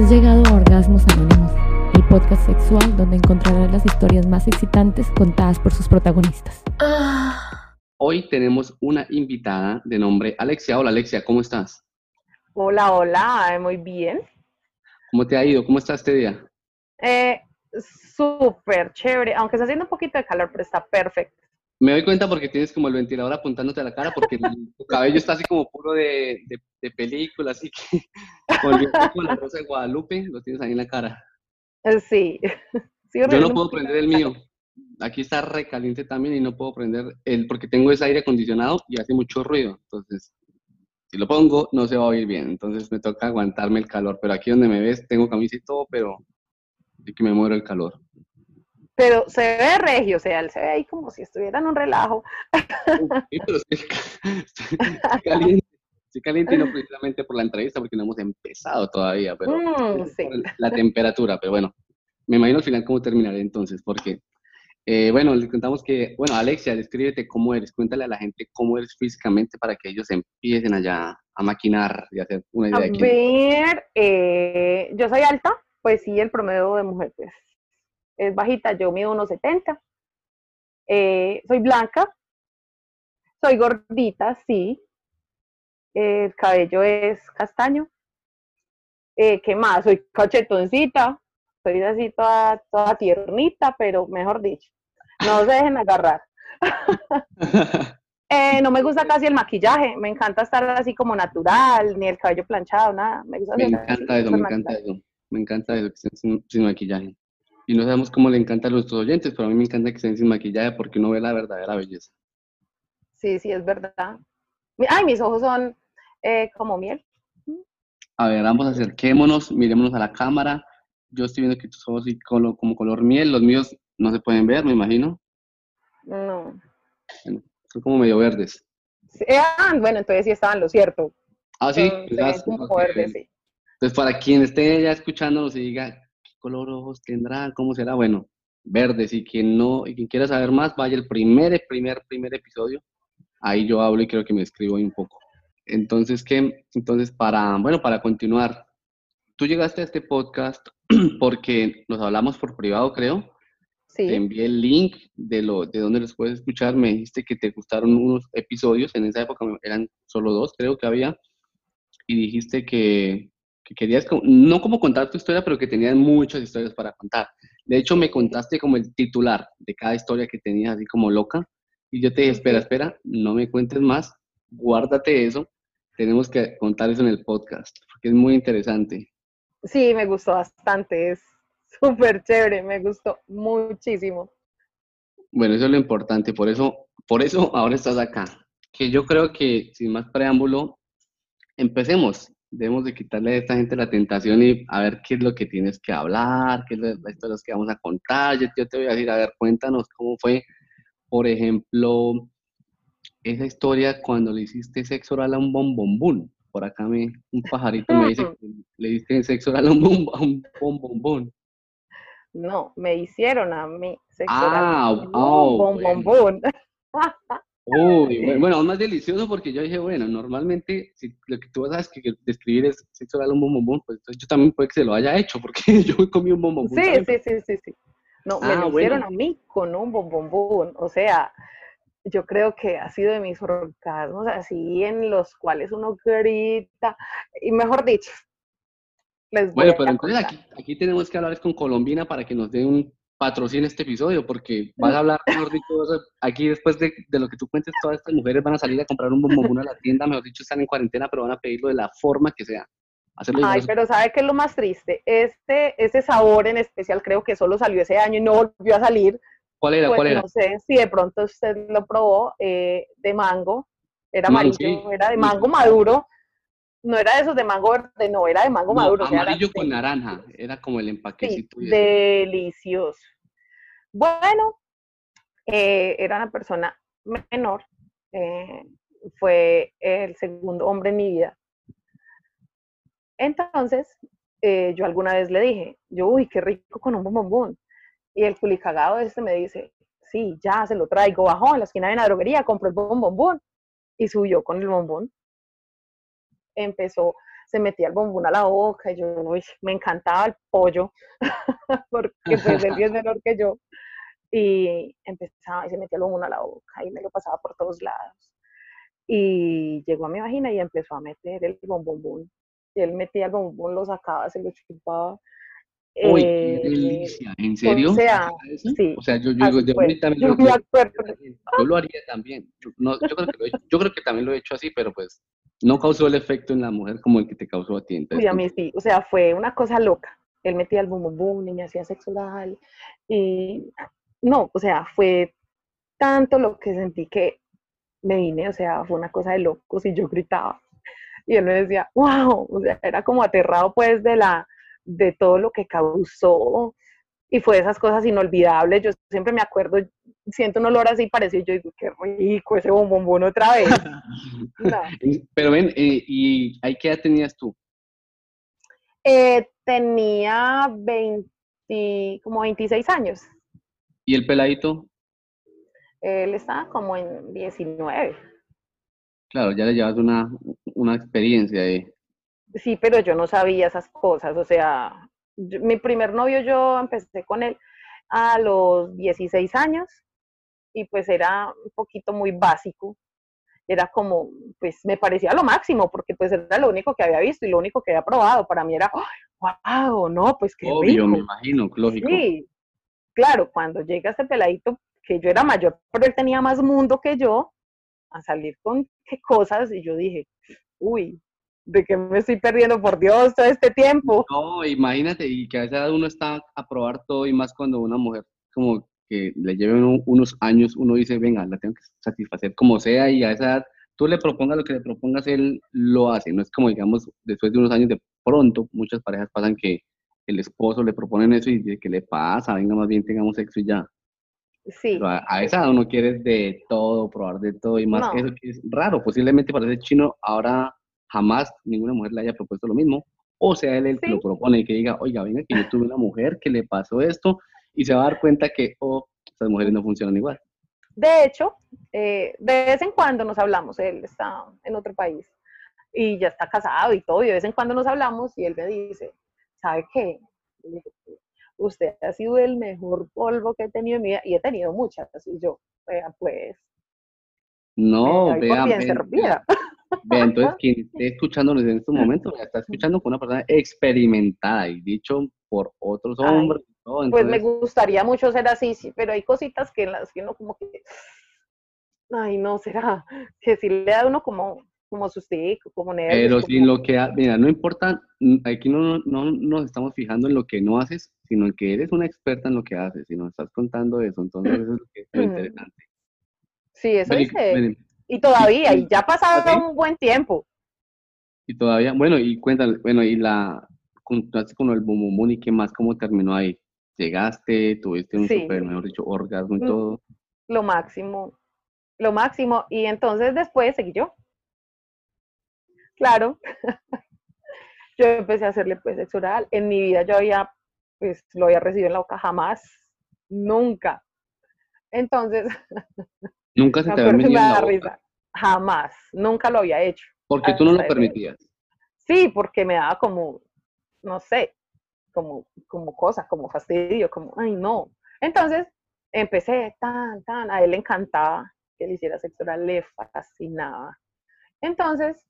Has llegado a Orgasmos Anónimos, el podcast sexual donde encontrarás las historias más excitantes contadas por sus protagonistas. Hoy tenemos una invitada de nombre Alexia. Hola Alexia, ¿cómo estás? Hola, hola, muy bien. ¿Cómo te ha ido? ¿Cómo está este día? Eh, Súper chévere, aunque está haciendo un poquito de calor, pero está perfecto. Me doy cuenta porque tienes como el ventilador apuntándote a la cara porque tu cabello está así como puro de, de, película, así que con la rosa de Guadalupe lo tienes ahí en la cara. Eh, sí. Yo no puedo prender el mío. Aquí está recaliente también y no puedo prender el porque tengo ese aire acondicionado y hace mucho ruido. Entonces, si lo pongo, no se va a oír bien. Entonces me toca aguantarme el calor. Pero aquí donde me ves, tengo camisa y todo, pero de que me muero el calor. Pero se ve regio, o sea, él se ve ahí como si estuviera en un relajo. Sí, pero estoy, caliente. No precisamente por la entrevista, porque no hemos empezado todavía, pero mm, la temperatura. Pero bueno, me imagino al final cómo terminaré entonces, porque, eh, bueno, les contamos que, bueno, Alexia, descríbete cómo eres, cuéntale a la gente cómo eres físicamente para que ellos empiecen allá a maquinar y hacer una idea a ver, eh, yo soy alta, pues sí, el promedio de mujer pues, es bajita, yo mido unos 70. Eh, soy blanca, soy gordita, sí. el cabello es castaño. Eh, ¿Qué más? Soy cachetoncita, soy así toda, toda tiernita, pero mejor dicho, no se dejen agarrar. Eh, no me gusta casi el maquillaje, me encanta estar así como natural, ni el cabello planchado, nada. Me, encanta eso, me encanta eso. Me encanta eso, que estén sin, maquillaje. Y no sabemos cómo le encanta a nuestros oyentes, pero a mí me encanta que estén sin maquillaje porque uno ve la verdadera belleza. Sí, sí, es verdad. Ay, mis ojos son eh, como miel. A ver, vamos a acerquémonos, mirémonos a la cámara. Yo estoy viendo que tus ojos son como color miel, los míos no se pueden ver, me imagino. No. son como medio verdes. ah, bueno, entonces sí estaban lo cierto. Ah, sí, como verdes, sí. Entonces, para quien esté ya escuchándonos y diga, ¿qué color ojos tendrá? ¿Cómo será? Bueno, verdes. Y quien no, y quien quiera saber más, vaya el primer, primer, primer episodio. Ahí yo hablo y creo que me escribo ahí un poco. Entonces, ¿qué? Entonces, para, bueno, para continuar, tú llegaste a este podcast porque nos hablamos por privado, creo. Sí. Te envié el link de, lo, de donde los puedes escuchar. Me dijiste que te gustaron unos episodios. En esa época eran solo dos, creo que había. Y dijiste que, querías, no como contar tu historia, pero que tenías muchas historias para contar. De hecho, me contaste como el titular de cada historia que tenías, así como loca. Y yo te dije, espera, espera, no me cuentes más, guárdate eso. Tenemos que contar eso en el podcast, porque es muy interesante. Sí, me gustó bastante, es súper chévere, me gustó muchísimo. Bueno, eso es lo importante, por eso, por eso ahora estás acá. Que yo creo que, sin más preámbulo, empecemos debemos de quitarle a esta gente la tentación y a ver qué es lo que tienes que hablar, qué es historias que vamos a contar. Yo, te voy a decir, a ver, cuéntanos cómo fue, por ejemplo, esa historia cuando le hiciste sexo oral a un bombombón. Por acá me, un pajarito me dice que le diste sexo oral a un, bombombón. No, me hicieron a mí sexo oral a un oh. Uy, bueno, aún más delicioso porque yo dije, bueno, normalmente si lo que tú sabes que describir es sexo oral un bombón, pues yo también puede que se lo haya hecho porque yo comí un bombón. Sí, sí, sí, sí, sí. No, me ah, lo hicieron a mí con un bombón. O sea, yo creo que ha sido de mis orgasmos así en los cuales uno grita, y mejor dicho. Les bueno, pero entonces aquí, aquí tenemos que hablar con Colombina para que nos dé un patrocina este episodio, porque vas a hablar, mejor dicho, aquí después de, de, lo que tú cuentes, todas estas mujeres van a salir a comprar un bombón a la tienda, mejor dicho, están en cuarentena, pero van a pedirlo de la forma que sea. Ay, pero ¿sabe qué es lo más triste? Este, este sabor en especial creo que solo salió ese año y no volvió a salir. ¿Cuál era? Pues ¿Cuál era? No sé si de pronto usted lo probó, eh, de mango, era amarillo, era de mango maduro, no era de esos de mango verde, no, era de mango maduro. Amarillo con naranja, era como el empaquecito. delicioso. Bueno, eh, era una persona menor, eh, fue el segundo hombre en mi vida. Entonces, eh, yo alguna vez le dije, yo, uy, qué rico con un bombón. Y el culicagado este me dice, sí, ya se lo traigo. Bajó en la esquina de una droguería, compró el bombón y subió con el bombón empezó, se metía el bombón a la boca y yo, me encantaba el pollo, porque pues él es menor que yo. Y empezaba y se metía el bombón a la boca y me lo pasaba por todos lados. Y llegó a mi vagina y empezó a meter el bombón. Y él metía el bombón, lo sacaba, se lo chupaba. Uy, qué eh, delicia, ¿en serio? O sea, sí, o sea yo, yo, yo, también yo, lo, yo, lo haría también. No, yo, creo que lo he, yo creo que también lo he hecho así, pero pues no causó el efecto en la mujer como el que te causó a ti. Entonces, Uy, a mí sí, o sea, fue una cosa loca. Él metía el bum bum bum y me hacía sexo oral. Y no, o sea, fue tanto lo que sentí que me vine, o sea, fue una cosa de locos y yo gritaba. Y él me decía, wow, o sea, era como aterrado pues de la, de todo lo que causó. Y fue esas cosas inolvidables. Yo siempre me acuerdo, siento un olor así parecido. Yo digo, qué rico ese bombón otra vez. Pero ven, eh, ¿y ahí qué edad tenías tú? Eh, tenía 20, como 26 años. ¿Y el peladito? Él estaba como en 19. Claro, ya le llevas una, una experiencia ahí. Sí, pero yo no sabía esas cosas. O sea, mi primer novio yo empecé con él a los 16 años y pues era un poquito muy básico. Era como, pues me parecía lo máximo porque pues era lo único que había visto y lo único que había probado. Para mí era, wow, no, pues qué Obvio, me imagino, lógico. Sí, claro, cuando llega este peladito, que yo era mayor, pero él tenía más mundo que yo, a salir con qué cosas y yo dije, uy, de que me estoy perdiendo por Dios todo este tiempo. No, imagínate, y que a esa edad uno está a probar todo y más cuando una mujer como que le lleve unos años, uno dice, venga, la tengo que satisfacer como sea y a esa edad tú le propongas lo que le propongas, él lo hace. No es como, digamos, después de unos años de pronto, muchas parejas pasan que el esposo le proponen eso y dice, ¿qué le pasa? Venga, más bien tengamos sexo y ya. Sí. a, esa edad uno quiere de todo, probar de todo y más que eso que es raro. Posiblemente para ese chino ahora jamás ninguna mujer le haya propuesto lo mismo, o sea él el que lo propone y que diga, oiga, venga, que yo tuve una mujer que le pasó esto, y se va a dar cuenta que, oh, estas mujeres no funcionan igual. De hecho, eh, de vez en cuando nos hablamos, él está en otro país y ya está casado y todo, y de vez en cuando nos hablamos y él me dice, ¿sabe qué? Usted ha sido el mejor polvo que he tenido en mi vida, y he tenido muchas, y yo, vea, pues. No, vea, entonces quien esté escuchándonos en estos momentos, está escuchando con una persona experimentada y dicho por otros hombres. Pues me gustaría mucho ser así, sí, pero hay cositas que en las que uno como que, ay no, será que si le da uno como, como sustico, como nervios. Pero sin lo que, mira, no importa, aquí no, no, nos estamos fijando en lo que no haces, sino en que eres una experta en lo que haces y nos estás contando eso, entonces eso es lo, que es lo interesante. Sí, eso es y todavía, y ya ha pasado un buen tiempo. Y todavía, bueno, y cuéntale, bueno, y la, contaste con el Bumumuni, ¿qué más? ¿Cómo terminó ahí? ¿Llegaste? ¿Tuviste un super, mejor dicho, orgasmo y mm, todo? Lo máximo, lo máximo. Y entonces después seguí yo. Claro. yo empecé a hacerle pues sexo oral. En mi vida yo había, pues lo había recibido en la boca jamás, nunca. Entonces, Nunca se te había metido en la boca. Jamás, nunca lo había hecho. Porque tú no lo permitías. Sí, porque me daba como, no sé, como, como cosas, como fastidio, como, ay, no. Entonces, empecé tan, tan, a él le encantaba que le hiciera sexo oral, le fascinaba. Entonces,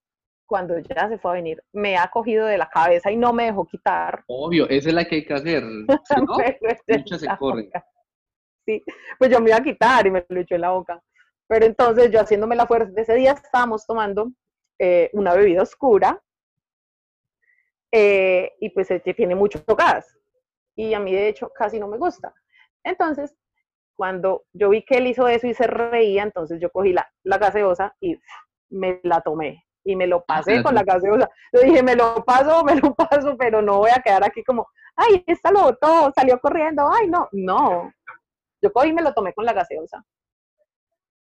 cuando ya se fue a venir, me ha cogido de la cabeza y no me dejó quitar. Obvio, esa es la que hay que hacer. ¿no? Muchas se corren. Sí, pues yo me iba a quitar y me lo echó en la boca. Pero entonces yo haciéndome la fuerza, ese día estábamos tomando eh, una bebida oscura eh, y pues tiene mucho gas. Y a mí de hecho casi no me gusta. Entonces, cuando yo vi que él hizo eso y se reía, entonces yo cogí la, la gaseosa y me la tomé y me lo pasé con la gaseosa. Yo dije, me lo paso, me lo paso, pero no voy a quedar aquí como, ay, esta lo botó, salió corriendo, ay, no, no. Yo cogí y me lo tomé con la gaseosa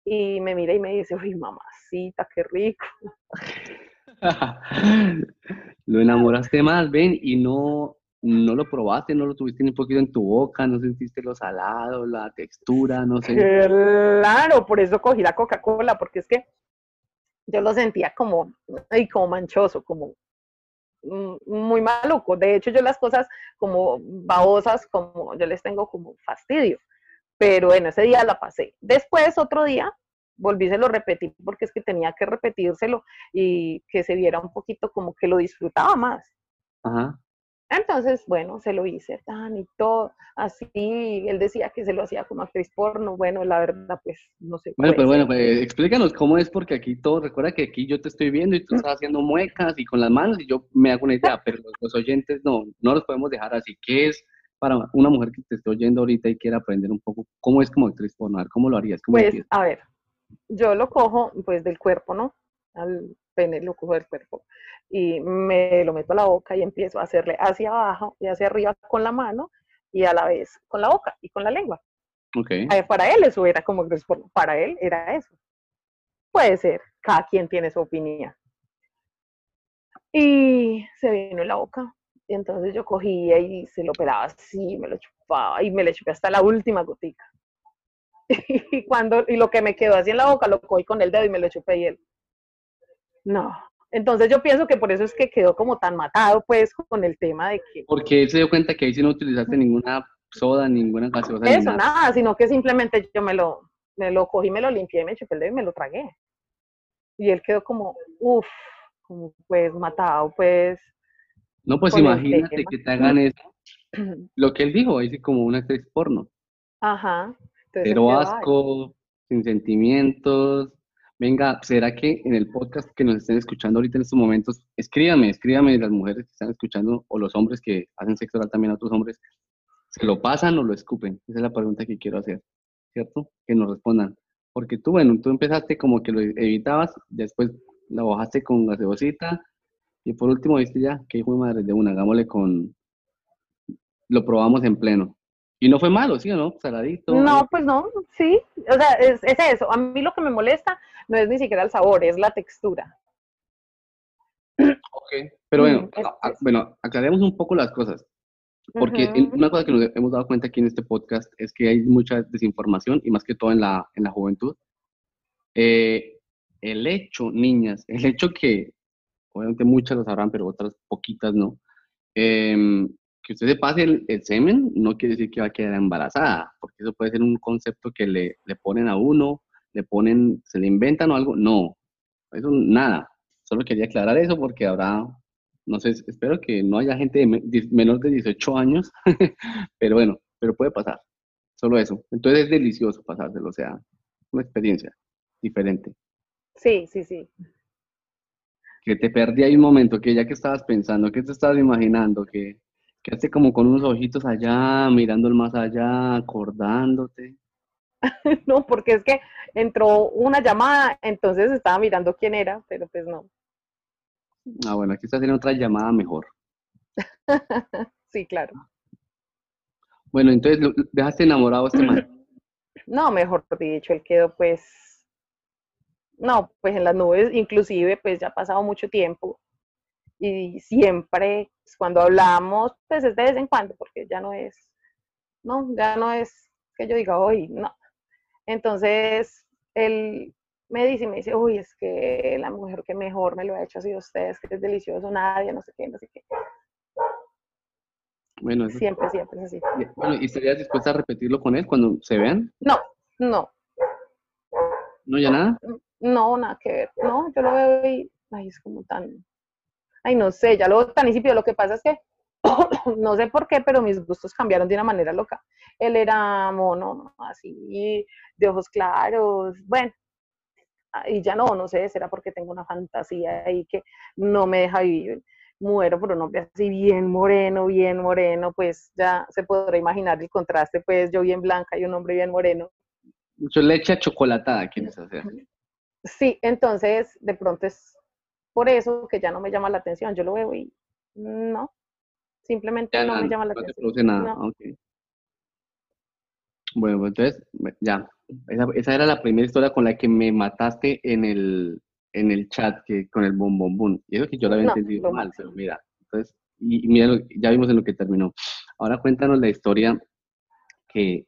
y me mira y me dice, uy, mamacita, qué rico. lo enamoraste más, ven, y no, no lo probaste, no lo tuviste ni un poquito en tu boca, no sentiste lo salado, la textura, no sé. Claro, por eso cogí la Coca-Cola, porque es que yo lo sentía como, ay, como manchoso, como, mm, muy maluco. De hecho, yo las cosas como babosas, como yo les tengo como fastidio. Pero en ese día la pasé. Después, otro día, volví, se lo repetí porque es que tenía que repetírselo y que se viera un poquito como que lo disfrutaba más. Ajá. Entonces, bueno, se lo hice tan y todo, así, él decía que se lo hacía como actriz porno, bueno, la verdad, pues, no sé. Bueno, pero bueno, pues, explícanos cómo es, porque aquí todo, recuerda que aquí yo te estoy viendo y tú estás haciendo muecas y con las manos y yo me hago una idea, pero los, oyentes no, no los podemos dejar así. ¿Qué es para una mujer que te esté oyendo ahorita y quiera aprender un poco cómo es como actriz porno? ¿Cómo lo harías? pues, a ver, yo lo cojo, pues, del cuerpo, ¿no? Al pene lo cojo del cuerpo y me lo meto a la boca y empiezo a hacerle hacia abajo y hacia arriba con la mano y a la vez con la boca y con la lengua. Okay. Para él eso era como, para él era eso. Puede ser, cada quien tiene su opinión. Y se vino en la boca. Y entonces yo cogía y se lo pelaba así, me lo chupaba y me le chupé hasta la última gotica. Y, cuando, y lo que me quedó así en la boca lo cogí con el dedo y me lo chupé y él. No, entonces yo pienso que por eso es que quedó como tan matado pues con el tema de que... Porque él se dio cuenta que ahí sí no utilizaste ninguna soda, ninguna gaseosa. Eso, nada. sino que simplemente yo me lo, me lo cogí, me lo limpié, me chupé el dedo y me lo tragué. Y él quedó como, uff, como pues matado, pues... No, pues imagínate que te hagan eso. Lo que él dijo, ahí sí como una actriz porno. Ajá. Pero asco, sin sentimientos, Venga, ¿será que en el podcast que nos estén escuchando ahorita en estos momentos, escríbame, escríbame las mujeres que están escuchando o los hombres que hacen sexo oral también a otros hombres, ¿se lo pasan o lo escupen? Esa es la pregunta que quiero hacer, ¿cierto? Que nos respondan. Porque tú, bueno, tú empezaste como que lo evitabas, después la bajaste con gaseosita y por último viste ya que hijo de madre de una, hagámosle con, lo probamos en pleno. Y no fue malo, ¿sí o no? Saladito. No, pues no, sí. O sea, es, es, eso. A mí lo que me molesta no es ni siquiera el sabor, es la textura. Ok, pero bueno, mm, bueno, aclaremos un poco las cosas. Porque una cosa que nos hemos dado cuenta aquí en este podcast es que hay mucha desinformación y más que todo en la, en la juventud. Eh, el hecho, niñas, el hecho que, obviamente muchas lo sabrán, pero otras poquitas no, eh, que usted se pase el, semen no quiere decir que va a quedar embarazada, porque eso puede ser un concepto que le, le ponen a uno, le ponen, se le inventan o algo. No, eso nada. Solo quería aclarar eso porque habrá, no sé, espero que no haya gente de menor de 18 años, pero bueno, pero puede pasar. Solo eso. Entonces es delicioso pasárselo, o sea, una experiencia diferente. Sí, sí, sí. Que te perdí ahí un momento, que ya que estabas pensando, que te estabas imaginando, que Quedaste como con unos ojitos allá, mirando el más allá, acordándote. no, porque es que entró una llamada, entonces estaba mirando quién era, pero pues no. Ah, bueno, aquí está haciendo otra llamada mejor. sí, claro. Bueno, entonces, ¿dejaste enamorado a este man? No, mejor dicho, él quedó pues, no, pues en las nubes, inclusive pues ya ha pasado mucho tiempo y siempre pues, cuando hablamos, pues es de vez en cuando, porque ya no es, no, ya no es que yo diga, hoy, no. Entonces, él me dice y me dice, uy, es que la mujer que mejor me lo ha hecho ha sido usted, es que es delicioso, nadie, no sé qué, no sé qué. Bueno, siempre, siempre es así. Bueno, ¿y estarías dispuesta a repetirlo con él cuando se vean? No, no. ¿No ya nada? No, nada que ver. No, yo lo veo y ay, es como tan, ay, no sé, ya lo tan insípido. Lo que pasa es que, no sé por qué, pero mis gustos cambiaron de una manera loca. Él era mono, así, de ojos claros, bueno, y ya no, no sé, será porque tengo una fantasía ahí que no me deja vivir. Muero por un hombre así bien moreno, bien moreno, pues ya se podrá imaginar el contraste, pues yo bien blanca y un hombre bien moreno. Mucho leche chocolatada quieres hacer. Sí, entonces de pronto es por eso que ya no me llama la atención. Yo lo veo y no, simplemente no, me llama la atención. nada. Bueno, pues entonces, ya, esa, era la primera historia con la que me mataste en el, en el chat, que, con el bom bom bom. Y eso que yo la había entendido mal, pero mira, entonces, y, mira, ya vimos en lo que terminó. Ahora cuéntanos la historia que,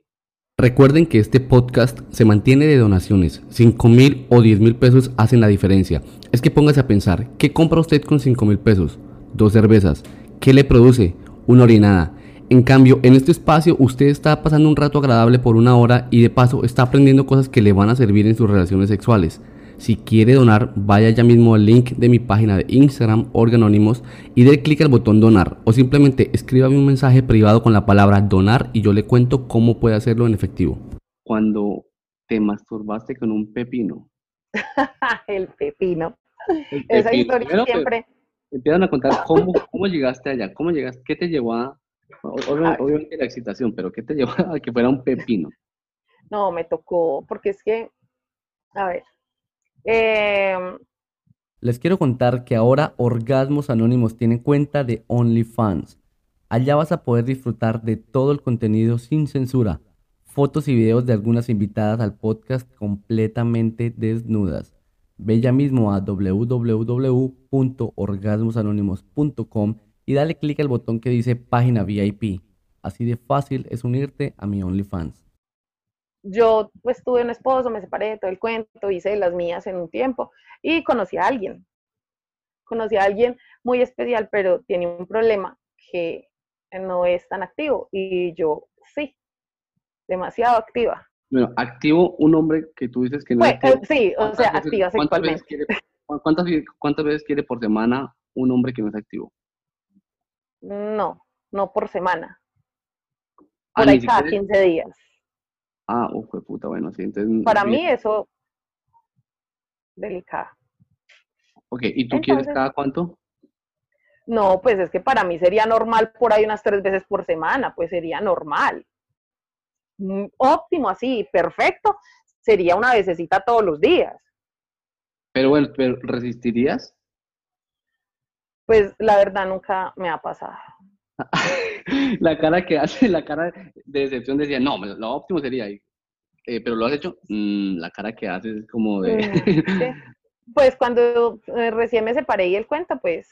Recuerden que este podcast se mantiene de donaciones. 5 mil o 10 mil pesos hacen la diferencia. Es que póngase a pensar, ¿qué compra usted con 5 mil pesos? dos cervezas. ¿Qué le produce? Una orinada. En cambio, en este espacio usted está pasando un rato agradable por una hora y de paso está aprendiendo cosas que le van a servir en sus relaciones sexuales. Si quiere donar, vaya ya mismo al link de mi página de Instagram, Organónimos, y dé clic al botón donar. O simplemente escríbame un mensaje privado con la palabra donar y yo le cuento cómo puede hacerlo en efectivo. Cuando te masturbaste con un pepino. el pepino. El Esa pepino. historia siempre. Empiezan a contar cómo, cómo llegaste allá, cómo llegaste, qué te llevó a, obviamente la excitación, pero qué te llevó a que fuera un pepino. No, me tocó, porque es que, a ver, em, Les quiero contar que ahora Orgasmos Anónimos tiene cuenta de OnlyFans. Allá vas a poder disfrutar de todo el contenido sin censura, fotos y videos de algunas invitadas al podcast completamente desnudas. Ve ya mismo a www.orgasmosanónimos.com y dale clic al botón que dice página VIP. Así de fácil es unirte a mi OnlyFans. Yo pues tuve un esposo, me separé de todo el cuento, hice las mías en un tiempo y conocí a alguien. Conocí a alguien muy especial, pero tiene un problema que no es tan activo y yo sí, demasiado activa. Bueno, activo un hombre que tú dices que no Pues, es activo. sí, o ¿Cuántas sea, veces- activa cuántas veces quiere- cu- ¿Cuántas, ve- cuántas veces quiere por semana un hombre que no es activo? No, no por semana, Ah, por ahí cada siquiera- 15 días. Ah, fue puta, bueno, sí, entonces... Para sí. mí eso, delicado. Ok, ¿y tú quieres cada cuánto? No, pues es que para mí sería normal por ahí unas tres veces por semana, pues sería normal. Mm, Óptimo, así, perfecto. Sería una vececita todos los días. Pero bueno, pero ¿resistirías? Pues la verdad nunca me ha pasado. la cara que hace, la cara de decepción decía, no, lo óptimo sería ahí. Eh, pero lo has hecho, Mm, la cara que haces es como de... Mm, sí. Pues cuando eh, recién me separé y el cuento, pues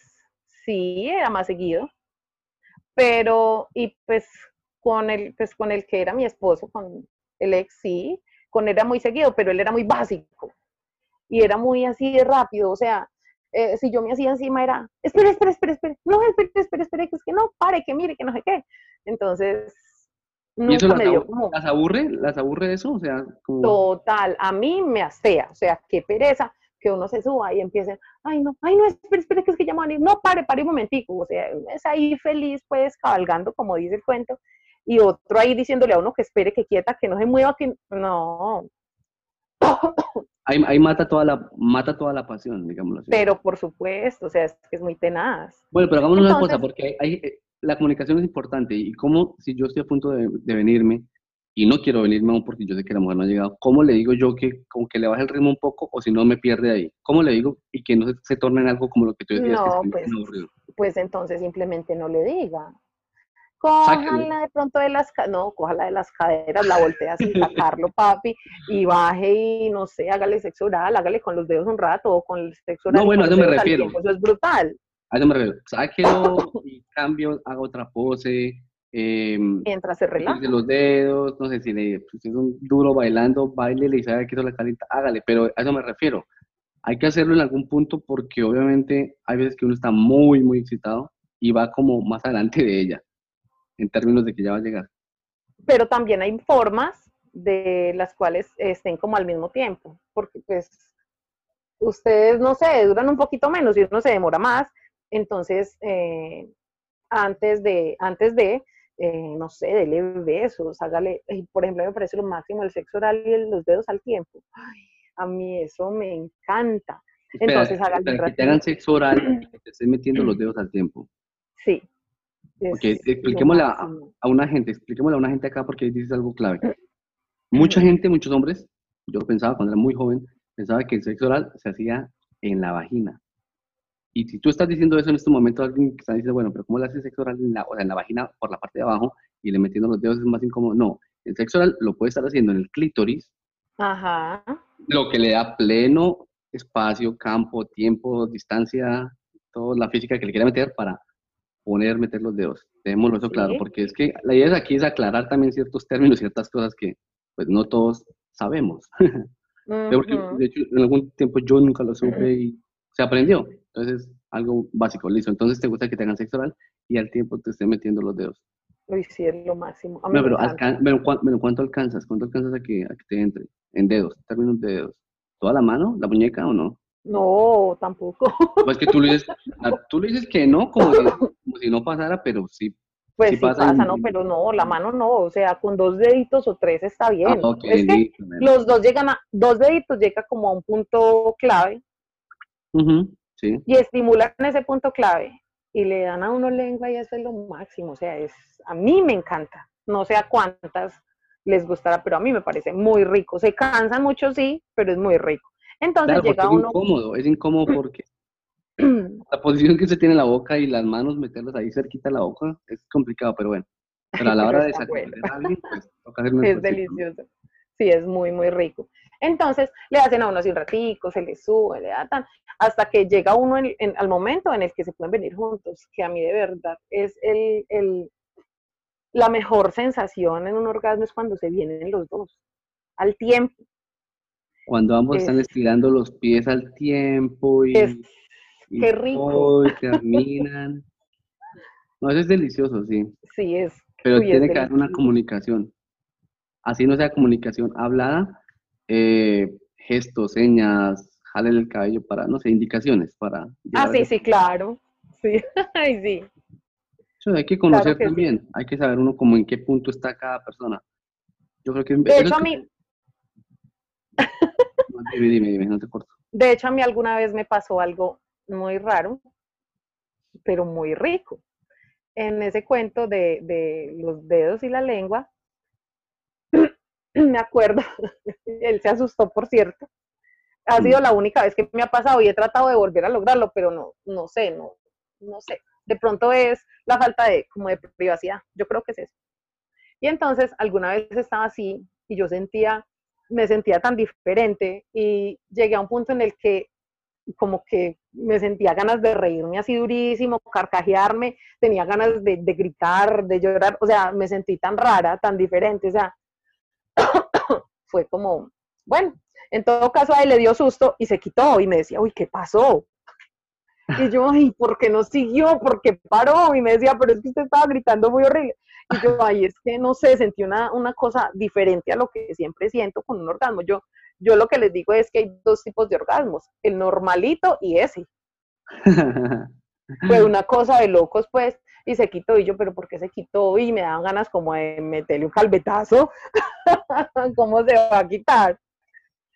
sí, era más seguido. Pero, y pues con el, pues con el que era mi esposo, con el ex, sí, con él era muy seguido, pero él era muy básico. Y era muy así de rápido, o sea, eh, si yo me hacía encima era, espera, espera, espera, espera, no, espera, espera, espera, que es que no, pare, que mire, que no sé qué. Entonces, ¿Y eso nunca las, me dio abu- como... las aburre? ¿Las aburre eso? O sea, como... Total, a mí me asea, o sea, qué pereza que uno se suba y empiece, ay no, ay no, espere, espere, que es que ya me van a ir". no, pare, pare un momentico, o sea, es ahí feliz, pues, cabalgando, como dice el cuento, y otro ahí diciéndole a uno que espere, que quieta, que no se mueva, que no, Ahí, ahí mata, toda la, mata toda la pasión, digámoslo así. pero por supuesto, o sea, es que es muy tenaz. Bueno, pero hagamos una cosa, porque hay, hay- eh, la comunicación es importante y cómo, si yo estoy a punto de, de venirme y no quiero venirme aún porque yo sé que la mujer no ha llegado, ¿cómo le digo yo que como que le baje el ritmo un poco o si no me pierde ahí? ¿Cómo le digo y que no se, se torne en algo como lo que tú decías No, que pues? Pues entonces simplemente no le diga. Cójala de pronto de las, no, cójala de las caderas, la voltea sin sacarlo, papi, y baje y no sé, hágale sexo oral, hágale con los dedos un rato o con el sexo oral. No, bueno, a eso me refiero. tiempo, Eso es brutal. A eso me refiero. Sáquelo y cambio, haga otra pose. Eh, Mientras se relaja. los dedos, no sé si le pues, es un duro bailando, baile y sabe que eso la calienta, hágale, pero a eso me refiero. Hay que hacerlo en algún punto porque obviamente hay veces que uno está muy, muy excitado y va como más adelante de ella, en términos de que ya va a llegar. Pero también hay formas de las cuales estén como al mismo tiempo, porque pues ustedes, no sé, duran un poquito menos y uno se demora más, entonces eh, antes de, antes de eh, no sé, dele besos, hágale, por ejemplo, me parece lo máximo el sexo oral y el- los dedos al tiempo. Ay, a mí eso me encanta. Espera, Entonces, hágale que te hagan sexo oral que te estés metiendo los dedos al tiempo. Sí. Ok, expliquémosle a, a una gente, expliquémosle a una gente acá porque dices algo clave. Mucha gente, muchos hombres, yo pensaba cuando era muy joven, pensaba que el sexo oral se hacía en la vagina. Y si tú estás diciendo eso en este momento, alguien que está diciendo, bueno, pero ¿cómo le haces sexo oral en la, o sea, en la vagina por la parte de abajo y le metiendo los dedos es más incómodo? No, el sexo oral lo puede estar haciendo en el clítoris, Ajá. lo que le da pleno espacio, campo, tiempo, distancia, toda la física que le quiera meter para poner, meter los dedos. Dejémoslo eso claro, Sí. porque es que la idea aquí es aclarar también ciertos términos, ciertas cosas que pues no todos sabemos. Porque, Ujú. de hecho, en algún tiempo yo nunca lo supe y se aprendió. Entonces, algo básico, listo. Entonces te gusta que te hagan sexo oral y al tiempo te estén metiendo los dedos. Sí, es lo máximo. A mí No, pero, alcan- pero, ¿cuán- pero ¿cuánto alcanzas? ¿Cuánto alcanzas a que, a que te entre? En dedos, términos de dedos. ¿Toda la mano? ¿La muñeca o no? No, tampoco. Pues que tú le dices, ah, tú le dices que no, como si, como si no pasara, pero sí. Pues Sí sí pasa pasa, en- ¿no? Pero no, la mano no, o sea, con dos deditos o tres está bien. Ah, ok, es que los dos llegan a, dos deditos llega como a un punto clave Ujú, sí. y estimulan ese punto clave y le dan a uno lengua y eso es lo máximo, o sea, es, a mí me encanta, no sé a cuántas les gustará, pero a mí me parece muy rico, se cansan mucho, sí, pero es muy rico. Entonces Claro, llega es uno, incómodo, es incómodo porque la posición que se tiene en la boca y las manos meterlas ahí cerquita de la boca es complicado, pero bueno. Pero a la hora de sacar bueno. a alguien, pues toca hacer un es delicioso. Sí, es muy, muy rico. Entonces, le hacen a uno así un ratico, se le sube, le dan, hasta que llega uno en- en- al momento en el que se pueden venir juntos, que a mí de verdad es el, el- la mejor sensación en un orgasmo es cuando se vienen los dos, al tiempo. Cuando ambos están Es- estirando los pies al tiempo y, Es, y qué rico. y terminan. No, eso es delicioso, sí. sí, es. Pero uy, es tiene que haber una comunicación. Así no sea comunicación hablada, eh, gestos, señas, jale el cabello para, no sé, indicaciones para... Ah, sí, sí, claro. Sí, ay, sí. Eso hay que conocer que sí. también, hay que saber uno como en qué punto está cada persona. Yo creo que... De hecho, a mí, No, Dime, dime, dime, no te corto. De hecho, a mí alguna vez me pasó algo muy raro, pero muy rico. En ese cuento de, de los dedos y la lengua, me acuerdo, él se asustó, por cierto. Ha sido la única vez que me ha pasado y he tratado de volver a lograrlo, pero no, no sé, no, no sé. De pronto es la falta de, como de privacidad. Yo creo que es eso. Y entonces, alguna vez estaba así y yo sentía, me sentía tan diferente y llegué a un punto en el que como que me sentía ganas de reírme así durísimo, carcajearme, tenía ganas de, de gritar, de llorar, o sea, me sentí tan rara, tan diferente, o sea, fue como, bueno, en todo caso a él le dio susto y se quitó y me decía, uy, ¿qué pasó? Y yo, ay, ¿por qué no siguió? ¿Por qué paró? Y me decía, pero es que usted estaba gritando muy horrible. Y yo, ay, es que no sé, sentí una, una cosa diferente a lo que siempre siento con un orgasmo. Yo, yo lo que les digo es que hay dos tipos de orgasmos, el normalito y ese. Fue una cosa de locos, pues, y se quitó. Y yo, pero ¿por qué se quitó? Y me daban ganas como de meterle un calvetazo. ¿Cómo se va a quitar?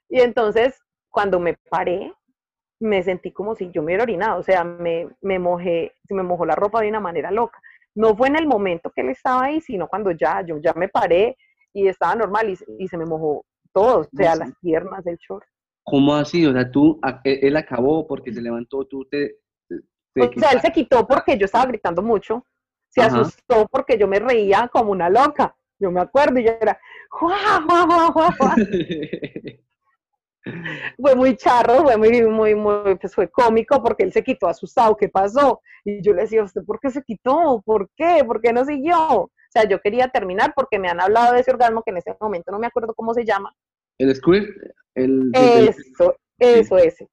Y entonces, cuando me paré, me sentí como si yo me hubiera orinado. O sea, me, me mojé, se me mojó la ropa de una manera loca. No fue en el momento que él estaba ahí, sino cuando ya, yo ya me paré y estaba normal y, y se me mojó todo. O sea, Sí. las piernas, el short. ¿Cómo así? O sea, tú, él él acabó porque se levantó, tú te... O sea, él se quitó porque yo estaba gritando mucho. Se Ajá. asustó porque yo me reía como una loca. Yo me acuerdo y yo era, ¡Jua, jua, jua, jua, jua". fue muy charro, fue muy, muy, muy, pues fue cómico porque él se quitó asustado, ¿qué pasó? Y yo le decía, ¿usted por qué se quitó? ¿Por qué? ¿Por qué no siguió? O sea, yo quería terminar porque me han hablado de ese orgasmo que en ese momento no me acuerdo cómo se llama. el squirt, el... el- Eso, eso, ese.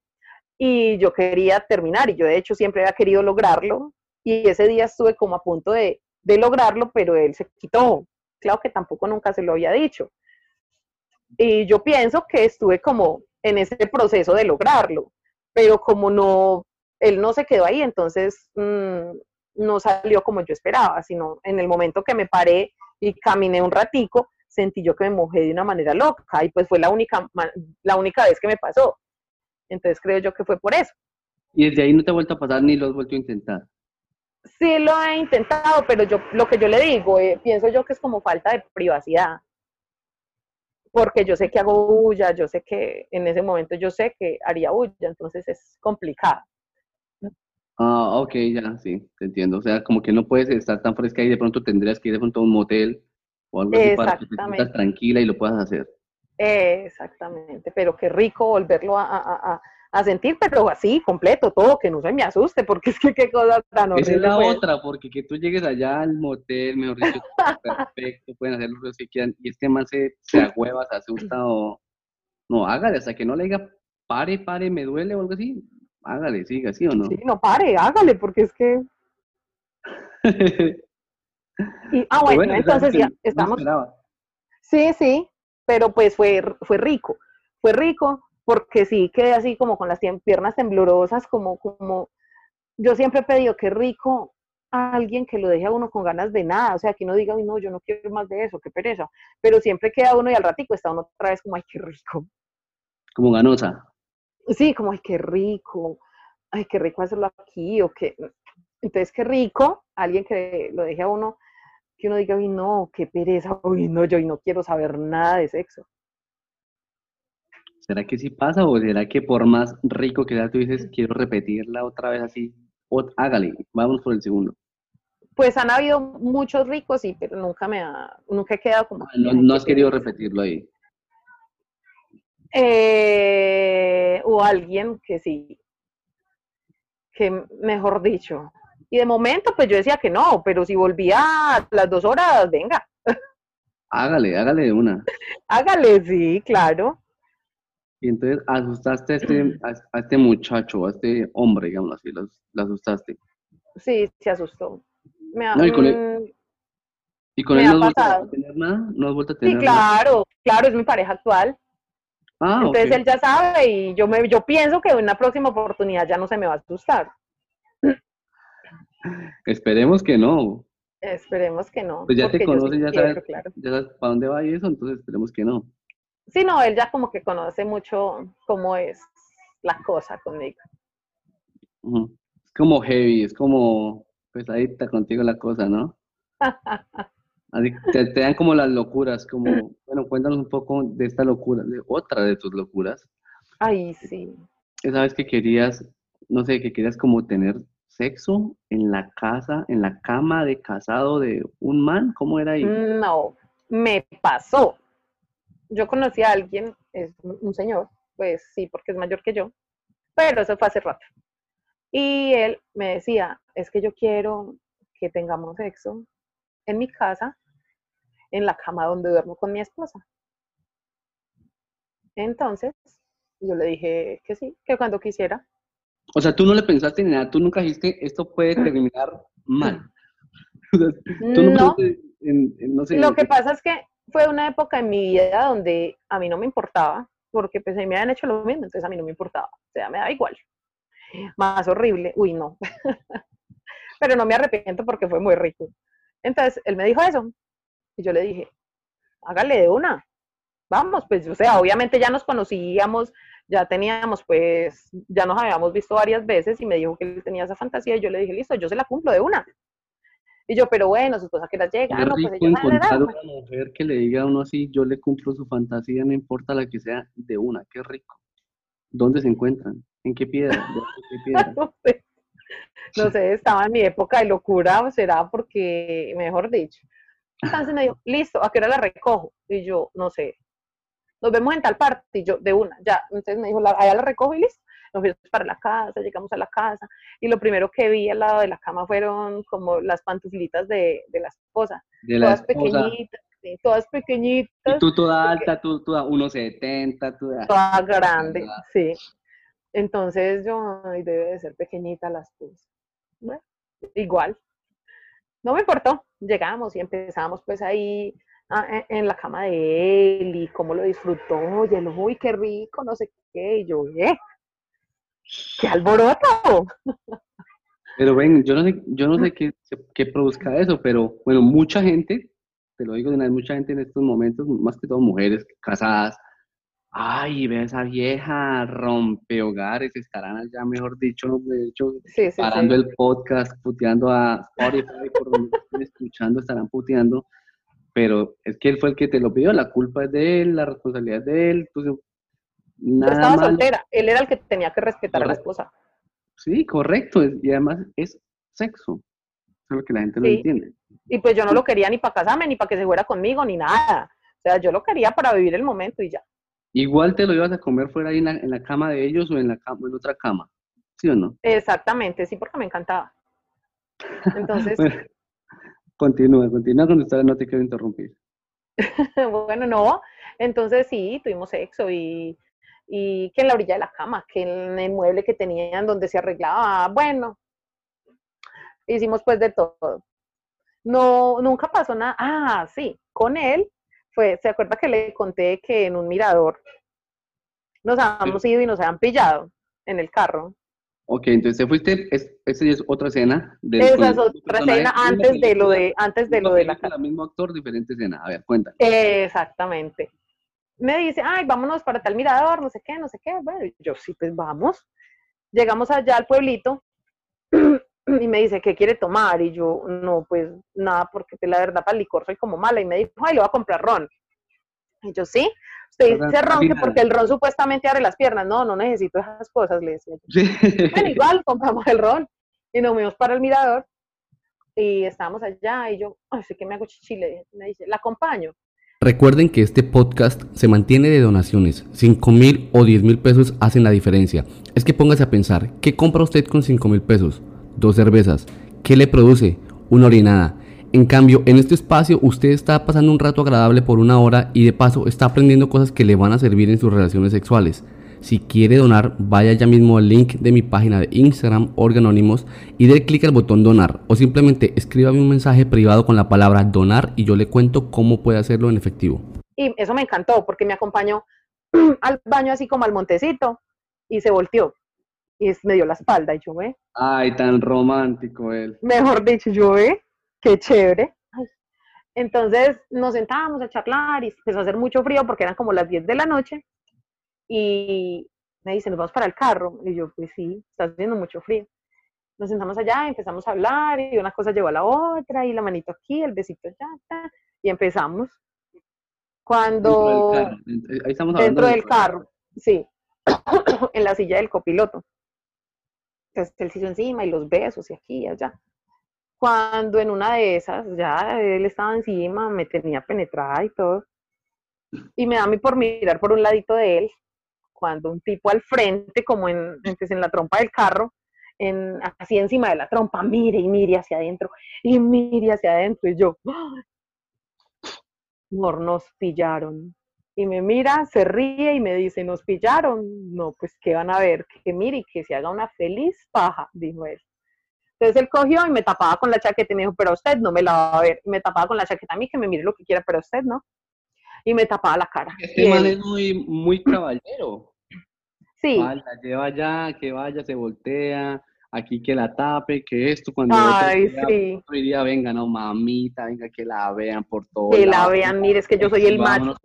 Y yo quería terminar y yo de hecho siempre había querido lograrlo y ese día estuve como a punto de, de lograrlo, pero él se quitó. Claro que tampoco nunca se lo había dicho. Y yo pienso que estuve como en ese proceso de lograrlo, pero como no, él no se quedó ahí, entonces mm, no salió como yo esperaba, sino en el momento que me paré y caminé un ratico, sentí yo que me mojé de una manera loca y pues fue la única, la única vez que me pasó. Entonces creo yo que fue por eso. Y desde ahí no te ha vuelto a pasar ni lo has vuelto a intentar. Sí lo he intentado, pero yo lo que yo le digo, eh, pienso yo que es como falta de privacidad. Porque yo sé que hago bulla, yo sé que en ese momento yo sé que haría bulla, entonces es complicado. Ah, ok, ya, sí, te entiendo. O sea, como que no puedes estar tan fresca y de pronto tendrías que ir de pronto a un motel o algo así para que te tranquila y lo puedas hacer. Exactamente, pero qué rico volverlo a, a- a- a sentir, pero así, completo, todo, que no se me asuste, porque es que qué cosa tan Esa es horrible. la fue. otra, porque que tú llegues allá al motel, mejor dicho, perfecto, pueden hacer los que quieran, y este man se, se agüeva, se asusta o... No, hágale, hasta que no le diga, pare, pare, me duele o algo así, hágale, siga, ¿sí o no? Sí, no pare, hágale, porque es que... Y, ah, bueno, entonces ya estamos... Sí, sí, pero pues fue, fue rico, fue rico porque sí quedé así como con las piernas temblorosas, como, como, yo siempre he pedido que rico a alguien que lo deje a uno con ganas de nada, o sea, que no diga, "Uy, no, yo no quiero más de eso, qué pereza, pero siempre queda uno y al ratico está uno otra vez como, ay, qué rico, Como ganosa. sí, como, ay, qué rico, ay, qué rico hacerlo aquí, o qué, entonces, qué rico, alguien que lo deje a uno, que uno diga, uy, no, qué pereza, uy, no, yo no quiero saber nada de sexo. ¿Será que sí pasa o será que por más rico que sea tú dices, quiero repetirla otra vez así? Ot- hágale, vamos por el segundo. Pues han habido muchos ricos, sí, pero nunca me ha, nunca he quedado como... Ah, No, "Ay, no has querido pereza". repetirlo ahí. Eh, o alguien que sí, que mejor dicho. Y de momento, pues yo decía que no, pero si volvía a las dos horas, venga, Hágale, hágale de una. hágale, sí, claro. Y entonces asustaste a este, a, a este muchacho, a este hombre, digamos así, lo, lo asustaste. Sí, se asustó. Me No, y con mm, ¿Y con Me él ha no has vuelto a tener nada? ¿No has vuelto a sí, tener nada? claro, claro, es mi pareja actual. Ah, Entonces él ya sabe y yo me, yo pienso que en una próxima oportunidad ya no se me va a asustar. Esperemos que no. Esperemos que no. Pues ya te yo sí conoce, ya quiero, sabes, claro. ya sabes para dónde va y eso, entonces esperemos que no. Sí, no, él ya como que conoce mucho cómo es la cosa conmigo. Es como heavy, es como pesadita contigo la cosa, ¿no? Así te dan como las locuras, como, bueno, cuéntanos un poco de esta locura, de otra de tus locuras. Ay, sí. Esa vez que querías, no sé, que querías como tener sexo en la casa, en la cama de casado de un man, ¿cómo era ahí? No, me pasó. Yo conocí a alguien, es un un señor, pues sí, porque es mayor que yo, pero eso fue hace rato. Y él me decía, es que yo quiero que tengamos sexo en mi casa, en la cama donde duermo con mi esposa. Entonces, yo le dije que sí, que cuando quisiera. O sea, tú no le pensaste ni nada, tú nunca dijiste, esto puede terminar mal. O sea, tú no, No, pensaste en, en, no sé, Lo que pasa es que fue una época en mi vida donde a mí no me importaba, porque pues a mí me habían hecho lo mismo, entonces a mí no me importaba, o sea, me da igual. Más horrible, uy, no. Pero no me arrepiento porque fue muy rico. Entonces, él me dijo eso, y yo le dije, hágale de una, vamos, pues, o sea, obviamente ya nos conocíamos, ya teníamos, pues, ya nos habíamos visto varias veces, y me dijo que él tenía esa fantasía, y yo le dije, listo, yo se la cumplo de una. Y yo, pero bueno, su esposa que las llega, Qué no, pues rico ella sabe encontrar una mujer que le diga a uno así, yo le cumplo su fantasía, no importa la que sea, de una, qué rico. ¿Dónde se encuentran? ¿En qué piedra? ¿De qué piedra? no sé, no sé, estaba en mi época de locura, o será porque, mejor dicho. Entonces me dijo, listo, ¿a qué hora la recojo? Y yo, no sé, nos vemos en tal parte, y yo, de una, ya. Entonces me dijo, "La- allá la recojo y listo. Nos fuimos para la casa, llegamos a la casa, y lo primero que vi al lado de la cama fueron como las pantuflitas de, de la esposa, De la todas esposa. pequeñitas, sí, todas pequeñitas, Y tú toda alta, tú toda 1,70, tú toda grande, sí. Entonces yo, ay, debe de ser pequeñita la esposa. Bueno, igual. No me importó. Llegamos y empezamos pues ahí ah, en, en la cama de él y cómo lo disfrutó. Y él, uy, qué rico, no sé qué. Y yo, ¿eh? ¡Qué alboroto! Pero ven, yo no sé, yo no sé qué, qué produzca eso, pero bueno, mucha gente, te lo digo de una vez, mucha gente en estos momentos, más que todo mujeres casadas, ay, ve a esa vieja, rompe hogares, estarán allá, mejor dicho, de hecho, Sí, sí, parando sí. el podcast, puteando a Spotify, por donde estén escuchando, estarán puteando, pero es que él fue el que te lo pidió, la culpa es de él, la responsabilidad es de él, pues, nada estaba malo. soltera. Él era el que tenía que respetar a la esposa. Sí, correcto, y además es sexo, eso es lo que la gente no Sí. entiende. Y pues yo no lo quería ni para casarme, ni para que se fuera conmigo, ni nada. O sea, yo lo quería para vivir el momento y ya. Igual te lo ibas a comer fuera ahí en la, en la cama de ellos o en la cama, en otra cama, ¿sí o no? Exactamente, sí, porque me encantaba. Entonces, Bueno, continúa, continúa con historia, no te quiero interrumpir. bueno, no. Entonces sí, tuvimos sexo y y que en la orilla de la cama, que en el mueble que tenían donde se arreglaba, bueno, hicimos pues de todo. No, nunca pasó nada. Ah, sí, con él fue, ¿se acuerda que le conté que en un mirador nos habíamos ido y nos habían pillado en el carro? Ok, entonces fuiste, es, esa es otra escena. Esa es otra escena antes de lo de, antes de lo de la El mismo actor, diferente escena. A ver, cuéntame. Exactamente. Me dice, ay, vámonos para tal mirador, no sé qué, no sé qué. Bueno, yo sí, pues vamos. Llegamos allá al pueblito y me dice, ¿qué quiere tomar? Y yo, no, pues nada, porque la verdad para el licor soy como mala. Y me dijo, ay, le voy a comprar ron. Y yo, sí, usted dice ron porque el ron supuestamente abre las piernas. No, no necesito esas cosas, le decía yo. Bueno, igual compramos el ron y nos fuimos para el mirador y estábamos allá y yo, ay, sé que me hago chichile. Me dice, ¿la acompaño? Recuerden que este podcast se mantiene de donaciones. 5 mil o 10 mil pesos hacen la diferencia. Es que póngase a pensar, ¿qué compra usted con 5 mil pesos? dos cervezas. ¿Qué le produce? Una orinada. En cambio, en este espacio usted está pasando un rato agradable por una hora y de paso está aprendiendo cosas que le van a servir en sus relaciones sexuales. Si quiere donar, vaya ya mismo al link de mi página de Instagram, Organónimos, y dé clic al botón donar. O simplemente escríbame un mensaje privado con la palabra donar y yo le cuento cómo puede hacerlo en efectivo. Y eso me encantó porque me acompañó al baño así como al montecito y se volteó y me dio la espalda y yo ve. Ay, tan romántico él. Mejor dicho, yo ve, qué chévere. Entonces nos sentábamos a charlar y empezó a hacer mucho frío porque eran como las 10 de la noche y me dice, nos vamos para el carro. Y yo, pues sí, está haciendo mucho frío. Nos sentamos allá, empezamos a hablar y una cosa llevó a la otra y la manito aquí, el besito allá, y empezamos. Cuando... Dentro del carro, Ahí estamos dentro del carro sí, en la silla del copiloto el sitio encima y los besos y aquí y allá. Cuando en una de esas ya él estaba encima, me tenía penetrada y todo. Y me da a por mirar por un ladito de él, cuando un tipo al frente, como en, en la trompa del carro, en, así encima de la trompa, mire y mire hacia adentro, y mire hacia adentro, y yo, Mor, nos pillaron y me mira, se ríe y me dice, ¿nos pillaron? No, pues que van a ver, que mire y que se haga una feliz paja, dijo él. Entonces él cogió y me tapaba con la chaqueta y me dijo, pero usted no me la va a ver. Y me tapaba con la chaqueta a mí, que me mire lo que quiera, pero usted no. Y me tapaba la cara. Este man es muy, muy caballero. Sí. la lleva allá, que vaya, se voltea, aquí que la tape, que esto, cuando Ay, sí. diría, venga, no, mamita, venga, que la vean por todo. Que la vean, mire, es que yo soy el macho.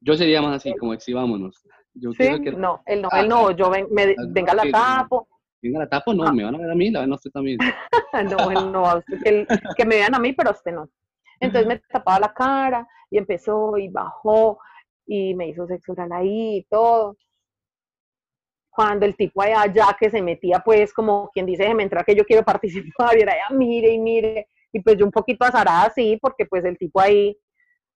Yo sería más así, como exhibámonos. Yo ¿Sí? que... No, él no, él no, yo ven, me, venga la tapo. Venga la tapo, no, me van a ver a mí, la ven a usted también. no, no, que, que me vean a mí, pero usted no. Entonces me tapaba la cara y empezó y bajó y me hizo sexo oral ahí y todo. Cuando el tipo allá ya que se metía, pues como quien dice, me entra que yo quiero participar, y era ya, mire y mire, y pues yo un poquito azarada así, porque pues el tipo ahí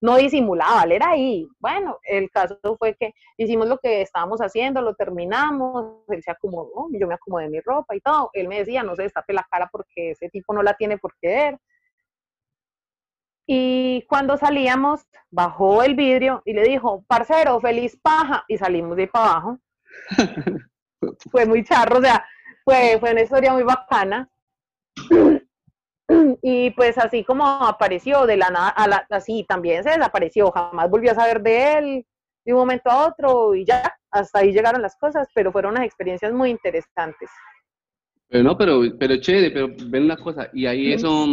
no disimulaba, él era ahí. Bueno, el caso fue que hicimos lo que estábamos haciendo, lo terminamos, él se acomodó, yo me acomodé mi ropa y todo. Él me decía, no se destape la cara porque ese tipo no la tiene por qué ver. Y cuando salíamos, bajó el vidrio y le dijo, parcero, feliz paja. Y salimos de ahí para abajo. fue muy charro, o sea, fue, fue una historia muy bacana. Y pues así como apareció de la nada, así también se desapareció, jamás volvió a saber de él de un momento a otro y ya, hasta ahí llegaron las cosas, pero fueron unas experiencias muy interesantes. Pero no, pero, pero chévere, pero ven una cosa, y ahí eso,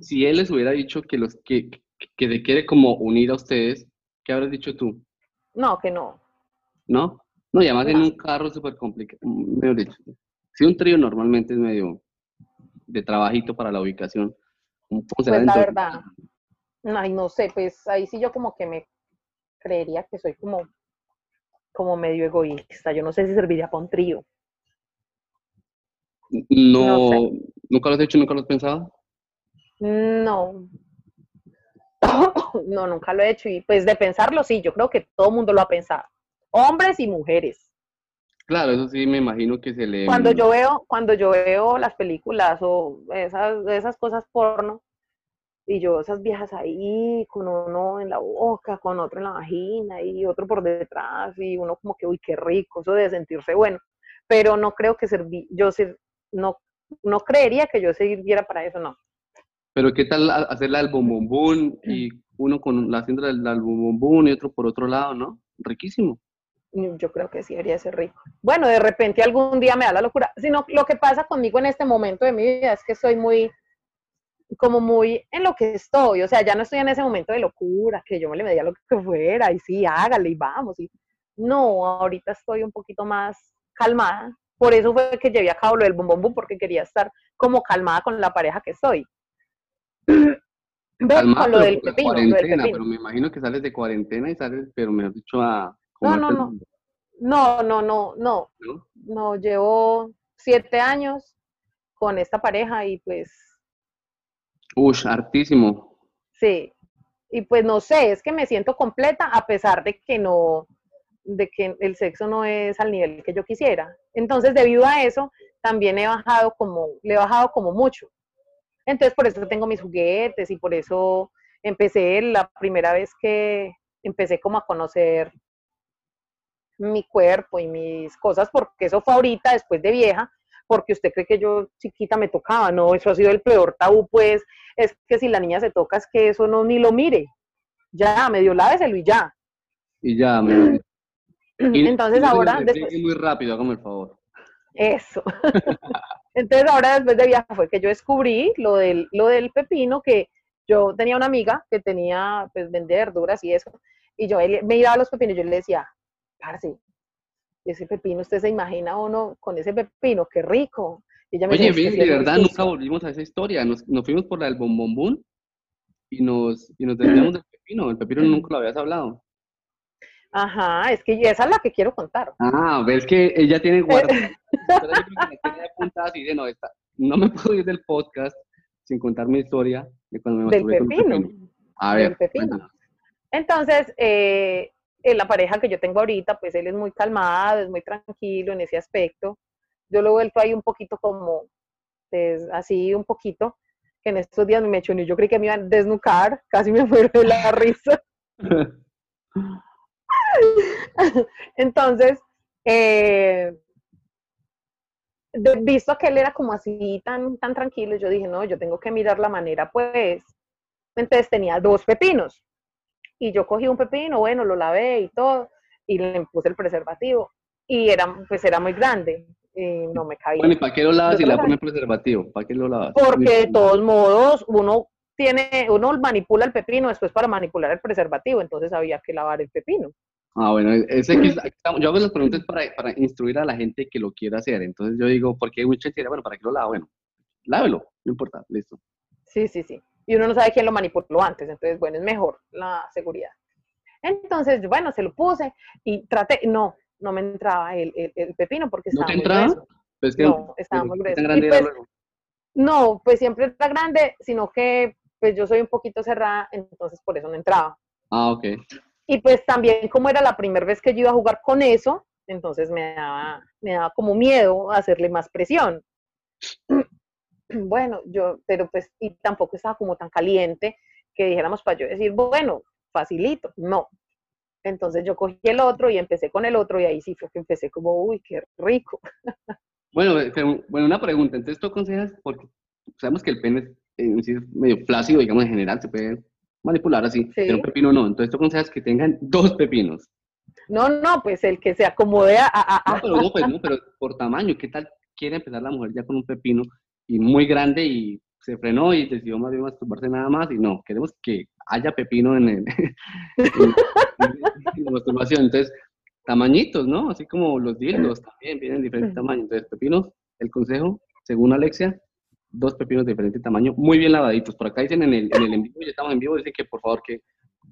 si él les hubiera dicho que los que, que se quiere como unir a ustedes, ¿qué habrás dicho tú? No, que no. ¿No? No, y además en un carro súper complicado, mejor dicho. Si un trío normalmente es medio de trabajito para la ubicación. Pues la verdad, ay, no sé, pues ahí sí yo como que me creería que soy como, como medio egoísta. Yo no sé si serviría para un trío. No, ¿nunca lo has hecho, nunca lo has pensado? No. no, nunca lo he hecho. Y pues de pensarlo, sí, yo creo que todo el mundo lo ha pensado. Hombres y mujeres. Claro, eso sí me imagino que se le... Cuando yo veo, cuando yo veo las películas o esas, esas cosas porno, Y yo, esas viejas ahí, con uno en la boca, con otro en la vagina y otro por detrás, y uno como que, uy, qué rico, eso de sentirse bueno. Pero no creo que serví, yo ser, no, no creería que yo sirviera para eso, no. Pero ¿qué tal hacerla al bombombún y uno con la haciendo del bombombún y otro por otro lado, ¿no? Riquísimo. Yo creo que sí debería ser rico. Bueno, de repente algún día me da la locura. Sino lo que pasa conmigo en este momento de mi vida es que soy muy, como muy en lo que estoy. O sea, ya no estoy en ese momento de locura, que yo me le medía lo que fuera y sí, hágale y vamos. Y... No, ahorita estoy un poquito más calmada. Por eso fue que llevé a cabo lo del bum porque quería estar como calmada con la pareja que soy. Calmada, lo, del pepino, cuarentena, pero me imagino que sales de cuarentena y sales, pero me has dicho a no, no, no. No, no, no, no. No, llevo siete años con esta pareja y pues. Uy, hartísimo. Sí. Y pues no sé, es que me siento completa a pesar de que no, de que el sexo no es al nivel que yo quisiera. Entonces, debido a eso, también he bajado como, le he bajado como mucho. Entonces, por eso tengo mis juguetes y por eso empecé la primera vez que empecé como a conocer mi cuerpo y mis cosas, porque eso fue ahorita, después de vieja, porque usted cree que yo chiquita me tocaba, no, eso ha sido el peor tabú, pues, es que si la niña se toca, es que eso no ni lo mire, ya, medio láveselo y ya. Y ya, me... Entonces ahora... Después... Muy rápido, hágame el favor. Eso. Entonces ahora después de viaje fue que yo descubrí lo del, lo del pepino, que yo tenía una amiga que tenía, pues, vender verduras y eso, y yo me iba a los pepinos, yo le decía, parce, ese pepino, usted se imagina uno con ese pepino, qué rico. Oye, bien, de verdad, nunca volvimos a esa historia. Nos, fuimos por la del bombombún y nos, y nos desviamos del pepino. El pepino nunca lo habías hablado. Ajá, es que esa es la que quiero contar. Ah, ves que ella tiene guardada. no, me puedo ir del podcast sin contar mi historia de cuando me del pepino. pepino. A ver. Pepino. Entonces, eh, la pareja que yo tengo ahorita, pues él es muy calmado, es muy tranquilo en ese aspecto. Yo lo he vuelto ahí un poquito como, pues, así un poquito, que en estos días me echó y yo creí que me iban a desnucar, casi me fue de la risa. Entonces, eh, visto que él era como así tan, tan tranquilo, yo dije, no, yo tengo que mirar la manera, pues. Entonces tenía dos pepinos y yo cogí un pepino, bueno, lo lavé y todo, y le puse el preservativo, y era, pues era muy grande, y no me cabía. Bueno, ¿y para qué lo lavas y le pones preservativo? ¿Para qué lo lavas? Porque de todos modos, uno tiene, uno manipula el pepino después para manipular el preservativo, entonces había que lavar el pepino. Ah, bueno, ese que yo hago las preguntas para, para instruir a la gente que lo quiera hacer. Entonces yo digo, ¿por qué mucha gente bueno, ¿para qué lo lava? Bueno, lávelo, no importa, listo. Sí, sí, sí y uno no sabe quién lo manipuló antes, entonces, bueno, es mejor la seguridad. Entonces, bueno, se lo puse y traté, no, no me entraba el, el, pepino porque estaba ¿No te entraba? Pues no, estaba muy grueso. Pues, no, pues siempre está grande, sino que pues yo soy un poquito cerrada, entonces por eso no entraba. Ah, ok. Y pues también como era la primera vez que yo iba a jugar con eso, entonces me daba, me daba como miedo hacerle más presión. bueno, yo, pero pues, y tampoco estaba como tan caliente que dijéramos para yo decir, bueno, facilito, no. Entonces yo cogí el otro y empecé con el otro y ahí sí fue que empecé como, uy, qué rico. Bueno, eh, bueno, una pregunta, entonces tú aconsejas, porque sabemos que el pene es medio flácido, digamos, en general, se puede manipular así, pero un pepino no, entonces tú aconsejas que tengan dos pepinos. No, no, pues el que se acomode a... No, pero no, pues no, pero por tamaño, ¿qué tal quiere empezar la mujer ya con un pepino y muy grande y se frenó y decidió más bien masturbarse nada más y no, queremos que haya pepino en, el, la masturbación. Entonces, tamañitos, ¿no? Así como los dildos también vienen de diferentes tamaños. Entonces, pepinos, el consejo, según Alexia, dos pepinos de diferente tamaño, muy bien lavaditos. Por acá dicen en el, en el en vivo, ya estamos en vivo, dicen que por favor que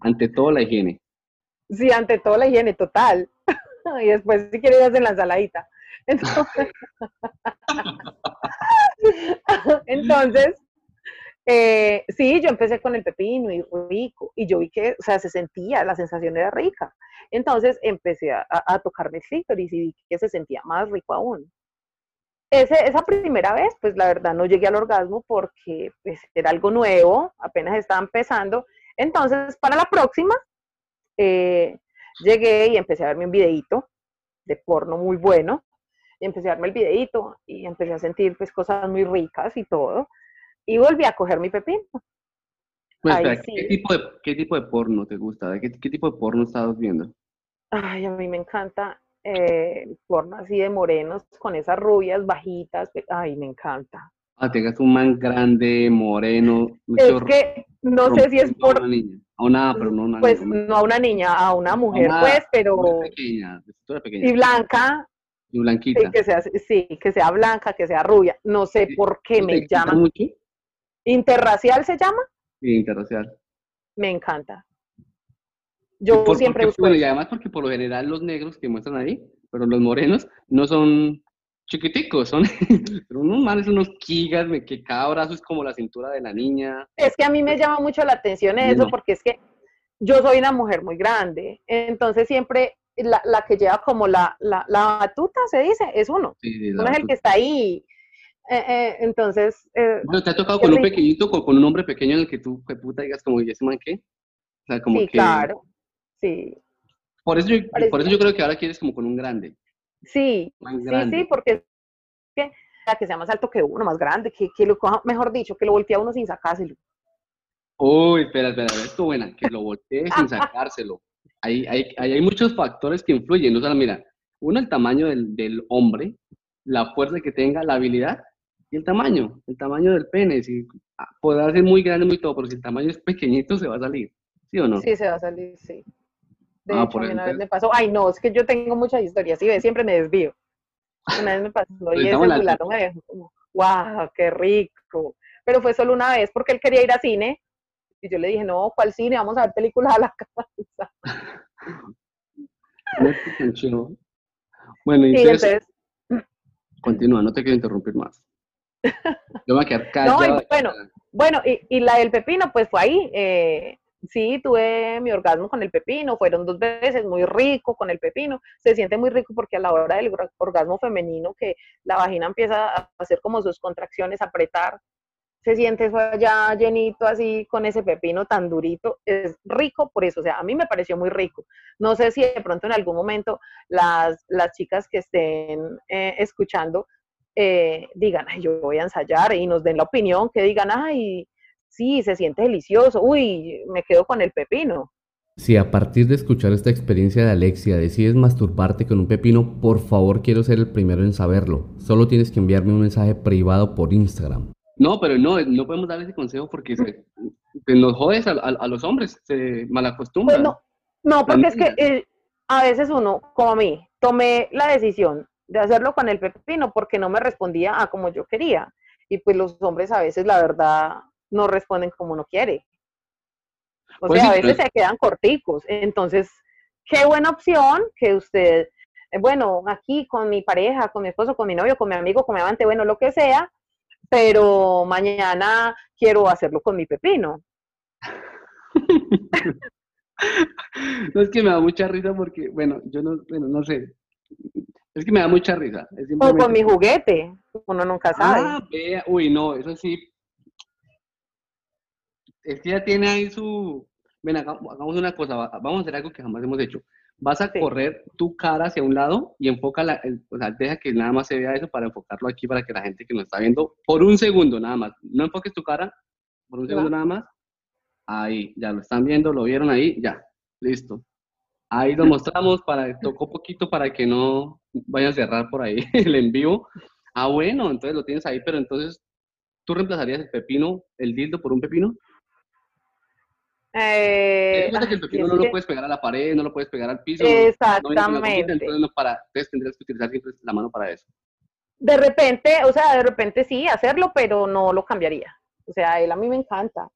ante todo la higiene. Sí, ante todo la higiene, total. y después si quieres hacer la ensaladita. Entonces, Entonces eh, sí, yo empecé con el pepino y rico, y yo vi que, o sea, se sentía, la sensación era rica. Entonces empecé a, tocarme el clítoris y vi que se sentía más rico aún. esa primera vez, pues la verdad no llegué al orgasmo porque pues, era algo nuevo, apenas estaba empezando. Entonces, para la próxima, eh, llegué y empecé a verme un videíto de porno muy bueno. Y empecé a verme el videíto y empecé a sentir pues cosas muy ricas y todo. Y volví a coger mi pepino. Pues, Ahí espera, sí. ¿qué, tipo de, ¿Qué tipo de porno te gusta? ¿De ¿Qué, qué tipo de porno estabas viendo? Ay, a mí me encanta eh, el porno así de morenos con esas rubias bajitas. Ay, me encanta. Ah, tengas un man grande, moreno, Es que no sé si es a por, una niña. A una, pero no una pues niña, no a una niña, a una mujer, una- pues, pero pequeña, pequeña, y blanca, y sí, blanquita. que sea, sí, que sea blanca, que sea rubia. No sé Sí. por qué ¿No te me excita llama. mucho? Interracial se llama, Sí, interracial. me encanta. Yo por- siempre busco bueno, y además porque por lo general los negros que muestran ahí, pero los morenos no son chiquiticos, son, son unos manes, unos gigas, que cada brazo es como la cintura de la niña. Es que a mí me llama mucho la atención eso, No. porque es que yo soy una mujer muy grande, entonces siempre la, la que lleva como la, la, la batuta, se dice, es uno. Sí, Uno es el batuta. que está ahí. Eh, eh, entonces, eh, Bueno, ¿te ha tocado con un rico. pequeñito, con, con un hombre pequeño en el que tú, que puta, digas como, ¿y ese man qué? O sea, como sí, que... claro. Sí, Por eso, yo, por Parecía. eso yo creo que ahora quieres como con un grande. sí, Más sí, grande. sí, porque que, la que sea más alto que uno, más grande, que, que lo coja, mejor dicho, que lo voltea uno sin sacárselo. Uy, espera, espera, esto buena, que lo voltees sin sacárselo. Ahí, ahí hay muchos factores que influyen, no solo, mira, uno, el tamaño del, del hombre, la fuerza que tenga, la habilidad y el tamaño, el tamaño del pene. Si, ah, podrá ser muy grande, muy todo, pero si el tamaño es pequeñito, se va a salir, ¿sí o no? Sí, se va a salir, sí. De Ah, hecho, por una vez me pasó, ay no, es que yo tengo muchas historias, sí, siempre me desvío. Una vez me pasó y ese fulano me dejó como, wow, qué rico. Pero fue solo una vez porque él quería ir a cine y yo le dije, no, ¿cuál cine? Vamos a ver películas a la casa. No. Bueno, y Y entonces, entonces, continúa, no te quiero interrumpir más. Yo me voy a quedar No, y bueno, bueno, y, y la del pepino, pues fue ahí. eh, sí, tuve mi orgasmo con el pepino, fueron dos veces, muy rico con el pepino. Se siente muy rico porque a la hora del or- orgasmo femenino, que la vagina empieza a hacer como sus contracciones, apretar, se siente eso allá llenito así con ese pepino tan durito. Es rico por eso, o sea, a mí me pareció muy rico. No sé si de pronto en algún momento las, las chicas que estén eh, escuchando eh, digan, ay, yo voy a ensayar y nos den la opinión, que digan, ay, sí, se siente delicioso, uy, me quedo con el pepino. Si a partir de escuchar esta experiencia de Alexia decides masturbarte con un pepino, por favor quiero ser el primero en saberlo. Solo tienes que enviarme un mensaje privado por Instagram. No, pero no, no podemos dar ese consejo porque se- que nos jodes a, a- a los hombres, se malacostumbran. Pues no, no, porque es que eh, a veces uno, como a mí, tomé la decisión de hacerlo con el pepino porque no me respondía a como yo quería. Y pues los hombres a veces, la verdad, no responden como uno quiere. O Pues sea, sí, a veces pero- se quedan corticos. Entonces, qué buena opción que usted, eh, bueno, aquí con mi pareja, con mi esposo, con mi novio, con mi amigo, con mi amante, bueno, lo que sea, pero mañana quiero hacerlo con mi pepino. No es que me da mucha risa porque, bueno, yo no, bueno, no sé. Es que me da mucha risa. es O con mi simplemente- juguete, uno nunca sabe. Ah, vea, uy, no, eso sí. Es que ya tiene ahí su. Ven, haga- hagamos una cosa, va- vamos a hacer algo que jamás hemos hecho. Vas a Sí. correr tu cara hacia un lado y enfoca la, el- o sea, deja que nada más se vea eso para enfocarlo aquí para que la gente que nos está viendo, por un segundo nada más, no enfoques tu cara, por un segundo nada más. Ahí, ya lo están viendo, lo vieron ahí, ya, listo. Ahí lo mostramos, para, tocó poquito para que no vaya a cerrar por ahí el en vivo. Ah, bueno, entonces lo tienes ahí, pero entonces, ¿tú reemplazarías el pepino, el dildo por un pepino? Eh, Ten que el pepino no lo puedes pegar a la pared, no lo puedes pegar al piso. no Exactamente. entonces, no para, entonces tendrías que utilizar siempre la mano para eso. De repente, o sea, de repente sí, hacerlo, pero no lo cambiaría. O sea, él a mí me encanta.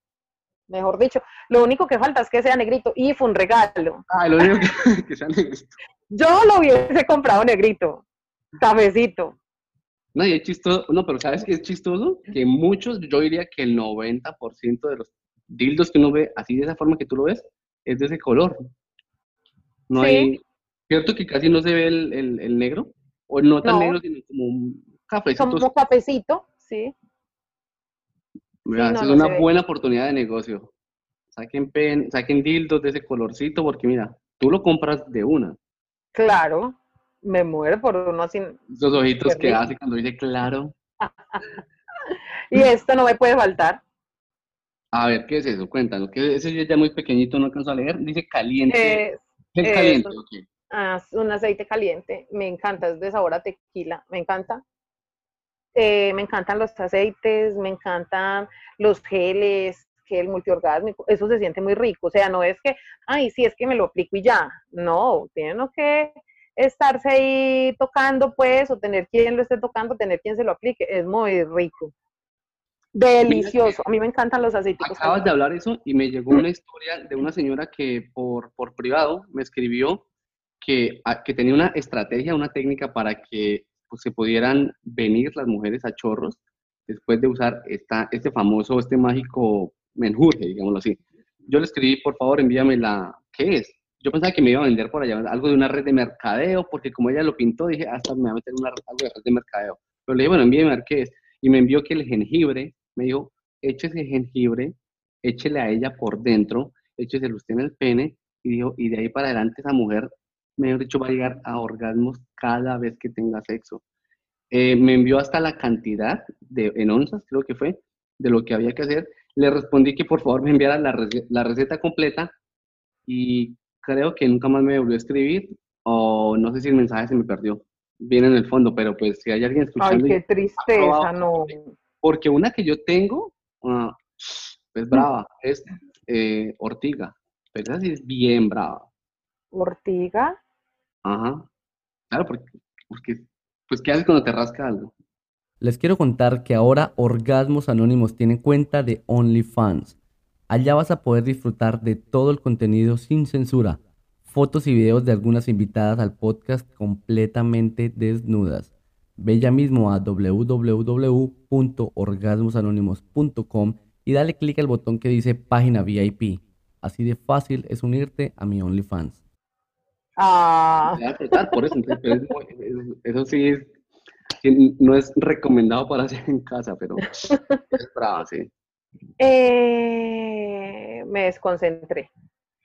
Mejor dicho, lo único que falta es que sea negrito y fue un regalo. Ah, lo único que, que sea negrito. Yo lo hubiese comprado negrito, cafecito. No, y es chistoso, no, pero ¿sabes qué es chistoso? Que muchos, yo diría que el 90% de los dildos que uno ve así de esa forma que tú lo ves, es de ese color. No Sí. hay, ¿cierto que casi no se ve el, el- el negro? O no tan No. negro, sino como. Como cafecito, sí. Vea, no, esa no es una ve. buena oportunidad de negocio. Saquen, pen, saquen dildos de ese colorcito porque mira, tú lo compras de una. Claro, me muero por uno así. Esos ojitos que hace cuando dice claro. Y esto no me puede faltar. A ver, ¿qué es eso? Cuéntanos, que ese ya muy pequeñito, no alcanzo a leer. Dice caliente. Es, ¿Qué es es caliente? un- ok. ah, es un aceite caliente, me encanta, es de sabor a tequila, me encanta. Eh, me encantan los aceites, me encantan los geles, gel multiorgásmico, eso se siente muy rico. O sea, no es que, ay, sí, es que me lo aplico y ya. No, tiene uno que estarse ahí tocando, pues, o tener quien lo esté tocando, tener quien se lo aplique. Es muy rico. Delicioso. A mí me encantan los aceites. Acabas de hablar eso y me llegó una historia de una señora que por, por privado me escribió que, a- que tenía una estrategia, una técnica para que pues, se pudieran venir las mujeres a chorros después de usar esta, este famoso, este mágico menjurje, digámoslo así. Yo le escribí, por favor, envíame la, ¿qué es? Yo pensaba que me iba a vender por allá algo de una red de mercadeo, porque como ella lo pintó, dije, hasta me va a meter una, algo de red de mercadeo. Pero le dije, bueno, envíame a ver qué es. Y me envió que el jengibre, me dijo, échese jengibre, échele a ella por dentro, écheselo usted en el pene, y dijo, y de ahí para adelante esa mujer, mejor dicho, va a llegar a orgasmos cada vez que tenga sexo. Eh, me envió hasta la cantidad de, en onzas, creo que fue, de lo que había que hacer. Le respondí que por favor me enviara la, la receta completa y creo que nunca más me volvió a escribir o no sé si el mensaje se me perdió. Viene en el fondo, pero pues si hay alguien Ay, escuchando, y- qué tristeza, no. Porque una que yo tengo ah, es brava, es eh, ortiga, pero esa sí es bien brava. Ortiga. Ajá. Claro, porque, porque pues ¿qué haces cuando te rasca algo? Les quiero contar que ahora Orgasmos Anónimos tiene cuenta de OnlyFans. Allá vas a poder disfrutar de todo el contenido sin censura, fotos y videos de algunas invitadas al podcast completamente desnudas. Ve ya mismo a www.orgasmosanónimos.com y dale clic al botón que dice página VIP. Así de fácil es unirte a mi OnlyFans. Ah, por eso, entonces, es muy- es- eso sí es, sí, no es recomendado para hacer en casa, pero es brava, sí. eh, me desconcentré.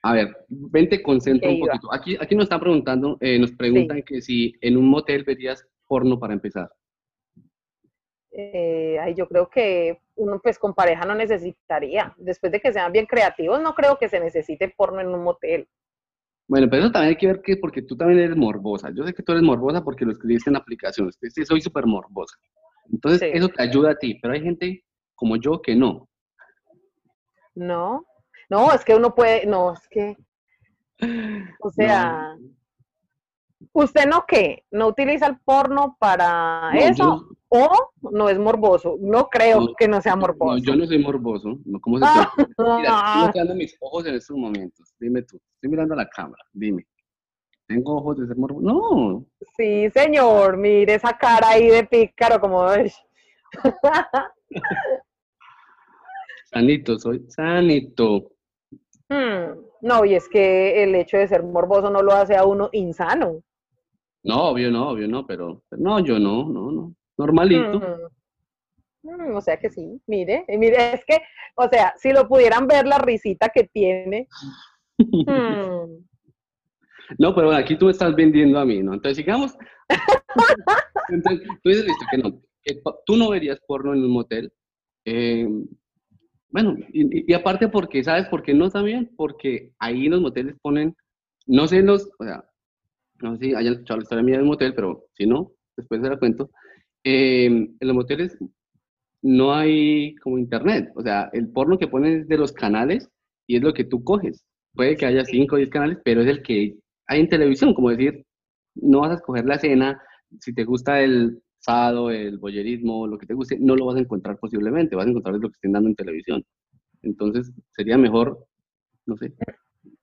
A ver, ven, te concentro un poquito. Aquí, aquí nos están preguntando, eh, nos preguntan que si en un motel verías porno para empezar. Eh, ay, yo creo que uno pues con pareja no necesitaría. Después de que sean bien creativos, no creo que se necesite porno en un motel. Bueno, pero eso también hay que ver que, porque tú también eres morbosa. Yo sé que tú eres morbosa porque lo escribiste en aplicaciones. Sí, soy súper morbosa. Entonces, Sí. eso te ayuda a ti, pero hay gente como yo que no. No, no, es que uno puede, no, es que, o sea, ¿usted no qué? ¿No utiliza el porno para No, eso? yo- ¿O no es morboso? No creo No, que no sea No, morboso. yo no soy morboso. No, ¿Cómo se ocurre? Mira, estoy mostrando mis ojos en estos momentos. Dime tú. Estoy mirando a la cámara. Dime. ¿Tengo ojos de ser morboso? No. Sí, señor, mire esa cara ahí de pícaro, como... Sanito, soy sanito. Hmm, No, y es que el hecho de ser morboso no lo hace a uno insano. No, obvio no, obvio no, pero pero no, yo no, no, no. Normalito. Ujú. Mm, o sea que sí, mire, mire, es que, o sea, si lo pudieran ver la risita que tiene. mm, No, pero bueno, aquí tú me estás vendiendo a mí, ¿no? Entonces, sigamos. Entonces, tú dices, listo, que no. que tú no verías porno en un motel. Eh, bueno, y, y aparte porque, ¿sabes por qué no también? Porque ahí en los moteles ponen, no sé los, o sea, no sé si hayan escuchado la historia mía del motel, pero si no, después se la cuento. Eh, en los moteles no hay como internet, o sea, el porno que ponen es de los canales y es lo que tú coges. Puede que haya 5 o 10 canales, pero es el que hay en televisión, como decir, no vas a escoger la escena, si te gusta el sado, el boyerismo, lo que te guste, no lo vas a encontrar posiblemente, vas a encontrar lo que estén dando en televisión. Entonces, sería mejor, no sé,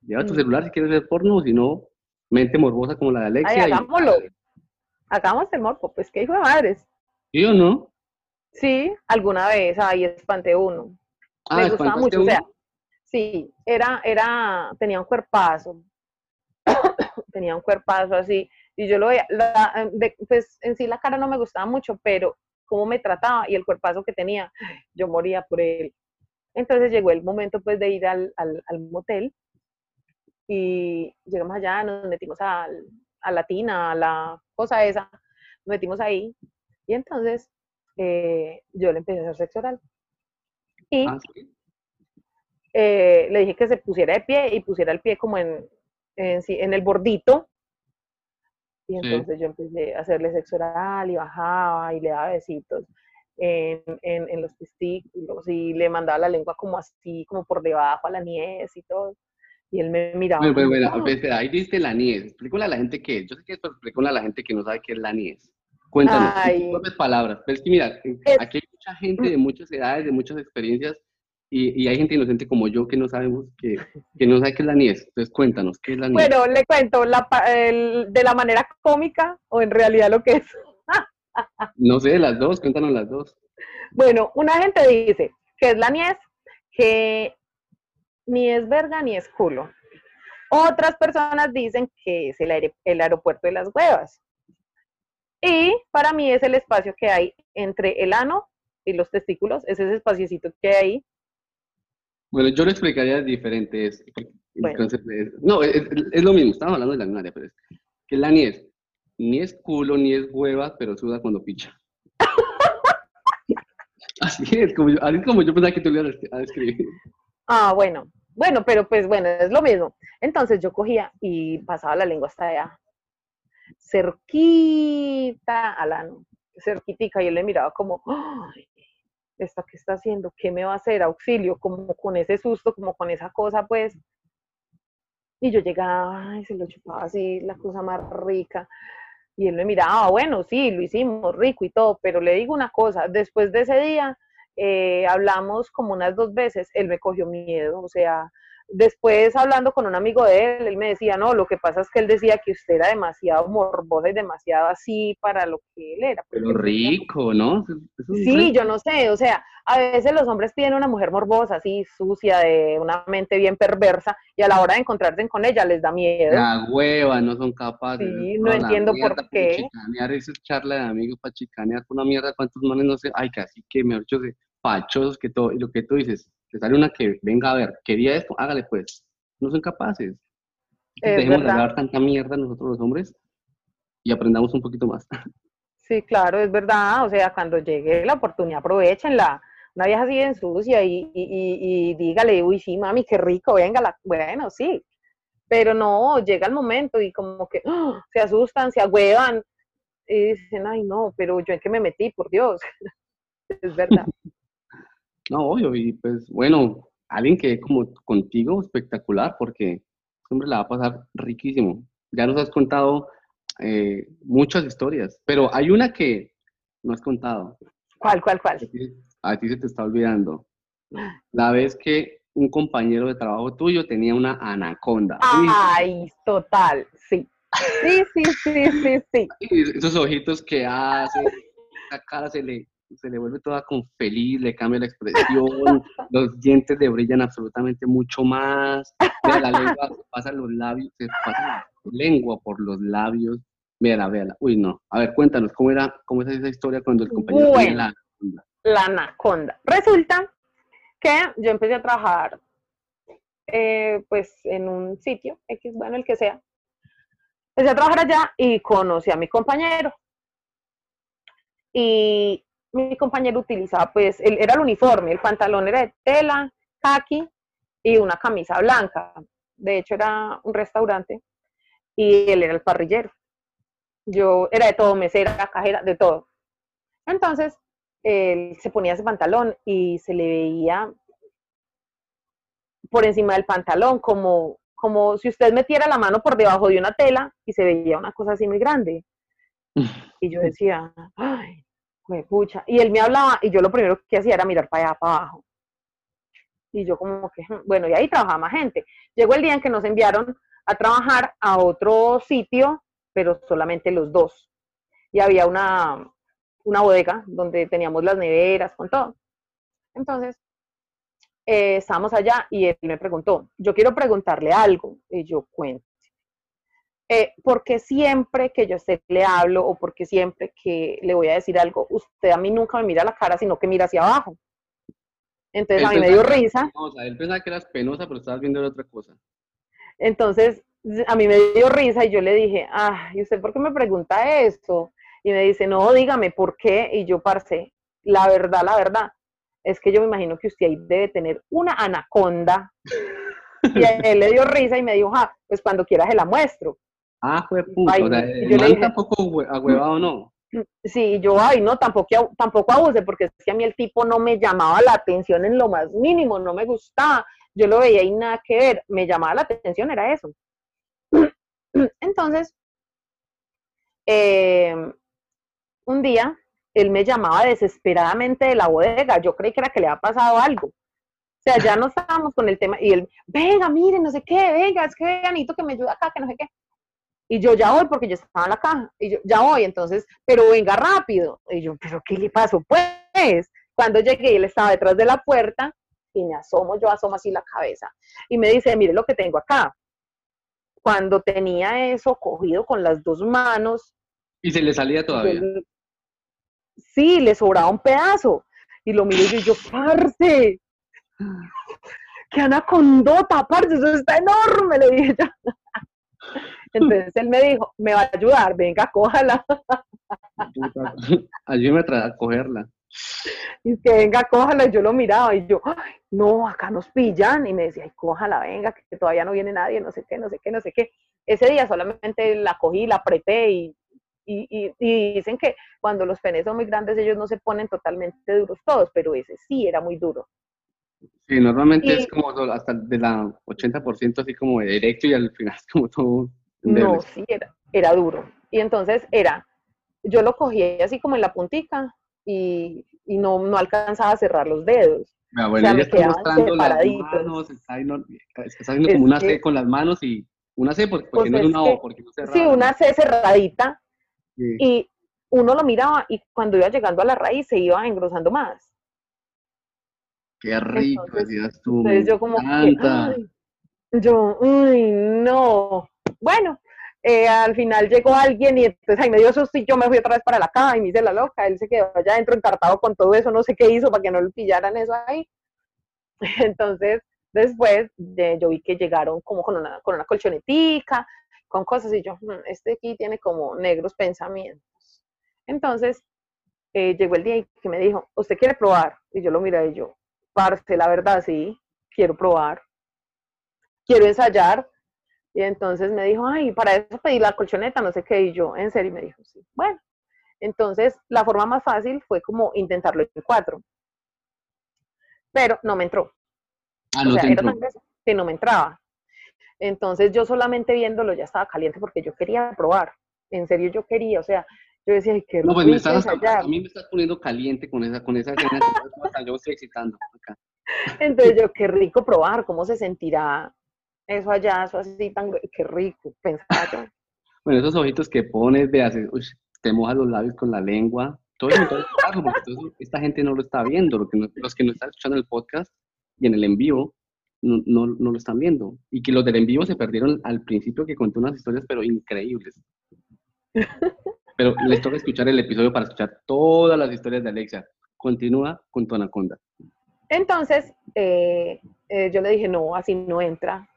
lleva tu Mm. celular si quieres ver porno, o si no, mente morbosa como la de Alexia. Ay, y- hagámoslo. Hagamos el morbo, pues qué hijo de madres. ¿Sí o no? Sí, alguna vez ahí espanté uno. Ah, me gustaba ¿espantaste mucho, o sea, sí, era, era, tenía un cuerpazo, tenía un cuerpazo así, Y yo lo veía, la- de- pues en sí la cara no me gustaba mucho, pero cómo me trataba y el cuerpazo que tenía, yo moría por él. Entonces llegó el momento pues de ir al, al, al motel y llegamos allá, nos metimos a la tina, a la cosa esa, nos metimos ahí y entonces eh, yo le empecé a hacer sexo oral. Y Ah, sí. eh, le dije que se pusiera de pie y pusiera el pie como en, en, en el bordito. Y Sí. entonces yo empecé a hacerle sexo oral y bajaba y le daba besitos en, en, en los testículos y le mandaba la lengua como así, como por debajo a la niez y todo. Y él me miraba. Bueno, bueno, como, bueno, "Ah". espera, ahí viste la niez. Explícale a la gente qué es. Yo sé que es, pero explícale a la gente que no sabe qué es la niez. Cuéntanos, en tus Ay. propias palabras. Pero es que mira, eh, Es- aquí hay mucha gente de muchas edades, de muchas experiencias, y, y hay gente inocente como yo que no sabemos, que, que no sabe qué es la niez. Entonces cuéntanos, ¿qué es la niez? Bueno, le cuento la, el- de la manera cómica o en realidad lo que es. No sé, las dos, cuéntanos las dos. Bueno, una gente dice que es la niez, que ni es verga ni es culo. Otras personas dicen que es el, aire- el aeropuerto de las huevas. Y para mí es el espacio que hay entre el ano y los testículos, es ese espaciocito que hay ahí. Bueno, yo lo explicaría diferente. Es, Bueno. es- no, es, es lo mismo, estamos hablando de la misma área, pero es que la niez ni es culo ni es hueva, pero suda cuando picha. Así es, como yo, así es como yo pensaba que tú le ibas a describir. Ah, bueno, bueno, pero pues bueno, es lo mismo. Entonces yo cogía y pasaba la lengua hasta allá, cerquita al ano, cerquitica, y yo le miraba como, ¡ay! ¿Esta qué está haciendo? ¿Qué me va a hacer? Auxilio, como con ese susto, como con esa cosa, pues. Y yo llegaba, y se lo chupaba así, la cosa más rica. Y él me miraba, "Ah, bueno, sí, lo hicimos rico y todo, pero le digo una cosa, después de ese día, eh, hablamos como unas dos veces, él me cogió miedo, o sea, después hablando con un amigo de él, él me decía, no, lo que pasa es que él decía que usted era demasiado morbosa y demasiado así para lo que él era. Pero rico, ¿no? Sí, yo no sé, o sea, a veces los hombres piden una mujer morbosa, así, sucia, de una mente bien perversa, y a la hora de encontrarse con ella les da miedo. La hueva, no son capaces. Sí, no entiendo por qué. Chicanear, eso es charla de amigos para chicanear con una mierda, cuántos manes no sé, ay, casi que mejor de pachosos que todo, y lo que tú dices, que sale una que venga a ver, quería esto, hágale pues, no son capaces. Es Dejemos de hablar tanta mierda nosotros los hombres y aprendamos un poquito más. Sí, claro, es verdad. O sea, cuando llegue la oportunidad, aprovechenla. Una vieja así en sucia y, y, y- y dígale, uy, sí, mami, qué rico, venga, la... bueno, sí. Pero no, llega el momento y como que ¡ah! se asustan, se agüevan y dicen, ay, no, pero yo en qué me metí, por Dios. es verdad. No, obvio, y pues bueno, alguien que como contigo, espectacular, porque siempre la va a pasar riquísimo. Ya nos has contado eh, muchas historias, pero hay una que no has contado. ¿Cuál, cuál, A cuál? ti, a ti se te está olvidando. La vez que un compañero de trabajo tuyo tenía una anaconda. Ay, total, sí. Sí, sí, sí, sí, sí. y esos ojitos que hace, la cara se le, se le vuelve toda con feliz, le cambia la expresión, los dientes le brillan absolutamente mucho más. Mira, la lengua se pasa los labios, se pasa la lengua por los labios. Mira, véala. Uy, no. A ver, cuéntanos, ¿cómo era, cómo es esa historia cuando el compañero tenía Bueno. la anaconda? la anaconda. Resulta que yo empecé a trabajar eh, pues en un sitio, X, bueno, el que sea. Empecé a trabajar allá y conocí a mi compañero. Y mi compañero utilizaba, pues, él, era el uniforme, el pantalón era de tela, khaki y una camisa blanca. De hecho, era un restaurante y él era el parrillero. Yo era de todo, mesera, cajera, de todo. Entonces, él se ponía ese pantalón y se le veía por encima del pantalón, como, como si usted metiera la mano por debajo de una tela y se veía una cosa así muy grande. Y yo decía, ay, pucha. Y él me hablaba y yo lo primero que hacía era mirar para allá, para abajo. Y yo como que, "Hmm", bueno, y ahí trabajaba más gente. Llegó el día en que nos enviaron a trabajar a otro sitio, pero solamente los dos. Y había una, una bodega donde teníamos las neveras con todo. Entonces, eh, estábamos allá y él me preguntó, yo quiero preguntarle algo. Y yo cuento. Eh, porque siempre que yo usted le hablo o porque siempre que le voy a decir algo, usted a mí nunca me mira a la cara, sino que mira hacia abajo. Entonces a mí me dio risa. él pensaba que eras penosa, pero estabas viendo otra cosa. Entonces a mí me dio risa y yo le dije, ah, ¿y usted por qué me pregunta eso? Y me dice, no, dígame por qué. Y yo, parce, la verdad, la verdad, es que yo me imagino que usted ahí debe tener una anaconda. Y él le dio risa y me dijo, ah, pues cuando quiera se la muestro. Ah, fue puto. o sea, yo le dije, tampoco agüevado, ¿no? Sí, yo, ay, no, tampoco, tampoco abuse, porque es que a mí el tipo no me llamaba la atención en lo más mínimo, no me gustaba. Yo lo veía y nada que ver, me llamaba la atención, era eso. Entonces, eh, un día, él me llamaba desesperadamente de la bodega, yo creí que era que le había pasado algo. O sea, ya no estábamos con el tema, y él, venga, mire, no sé qué, venga, es que necesito que me ayude acá, que no sé qué. Y yo ya voy porque yo estaba en la caja. Y yo ya voy, entonces, pero venga rápido. Y yo, pero ¿qué le pasó? Pues, cuando llegué, él estaba detrás de la puerta y me asomo, yo asomo así la cabeza. Y me dice, mire lo que tengo acá. Cuando tenía eso cogido con las dos manos. ¿Y se le salía todavía? sí, le sobraba un pedazo. Y lo miré y yo, parce, qué anacondota, parce, eso está enorme, le dije yo. Entonces él me dijo, me va a ayudar, venga, cójala. Ayúdame a cogerla. Y que venga, cójala, y yo lo miraba y yo, no, acá nos pillan. Y me decía, ay, cójala, venga, que todavía no viene nadie, no sé qué, no sé qué, no sé qué. Ese día solamente la cogí, la apreté y, y, y, dicen que cuando los penes son muy grandes ellos no se ponen totalmente duros todos, pero ese sí era muy duro. Sí, normalmente es como hasta de la 80% así como directo y al final es como todo no, sí, era, era duro. Y entonces era, yo lo cogía así como en la puntica y, y no, no alcanzaba a cerrar los dedos. Mi abuela ya está mostrando las manos, está, haciendo como una C con las manos y una C porque, pues no es una O, porque no cerrada. Sí, una C cerradita. Y uno lo miraba y cuando iba llegando a la raíz se iba engrosando más. Qué rico, decías tú. Entonces yo como que, yo, uy, no. Bueno, eh, al final llegó alguien y entonces ahí me dio susto y yo me fui otra vez para la caja y me hice la loca. Él se quedó allá adentro encartado con todo eso, no sé qué hizo para que no le pillaran eso ahí. Entonces, después de, yo vi que llegaron como con una, con una colchonetica, con cosas y yo, mm, este aquí tiene como negros pensamientos. Entonces, eh, llegó el día y que me dijo, ¿usted quiere probar? Y yo lo miré y yo, parce, la verdad sí, quiero probar, quiero ensayar, y entonces me dijo, ay, para eso pedí la colchoneta, no sé qué. Y yo, en serio, me dijo, sí. Bueno, entonces la forma más fácil fue como intentarlo en cuatro. Pero no me entró. Ah, no o sea, era que no me entraba. Entonces yo solamente viéndolo ya estaba caliente porque yo quería probar. En serio yo quería, o sea, yo decía, ay, qué No, pues me estás, a mí me estás poniendo caliente con esa, con esa escena. yo estoy excitando. Entonces yo, qué rico probar, cómo se sentirá eso allá, eso así tan, qué rico, pensaba yo. Bueno, esos ojitos que pones de hacer, uy, te mojas los labios con la lengua, todo eso, todo porque esta gente no lo está viendo, los que no, los que no están escuchando el podcast y en el en vivo, no, no, no, lo están viendo. Y que los del en vivo se perdieron al principio que contó unas historias, pero increíbles. Pero les toca escuchar el episodio para escuchar todas las historias de Alexia. Continúa con tu anaconda. Entonces, eh, eh, yo le dije, no, así no entra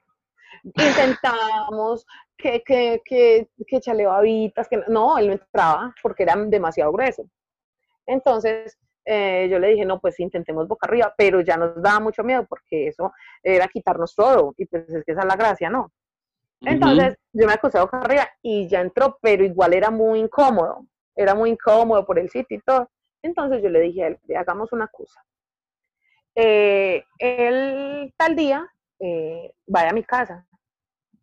intentamos que, que, que, que babitas, que no, él no entraba porque era demasiado grueso. Entonces, eh, yo le dije, no, pues intentemos boca arriba, pero ya nos daba mucho miedo porque eso era quitarnos todo y pues es que esa es la gracia, ¿no? Entonces, yo me acosté boca arriba y ya entró, pero igual era muy incómodo, era muy incómodo por el sitio y todo. Entonces yo le dije a él, hagamos una cosa. Eh, el tal día, eh, vaya a mi casa.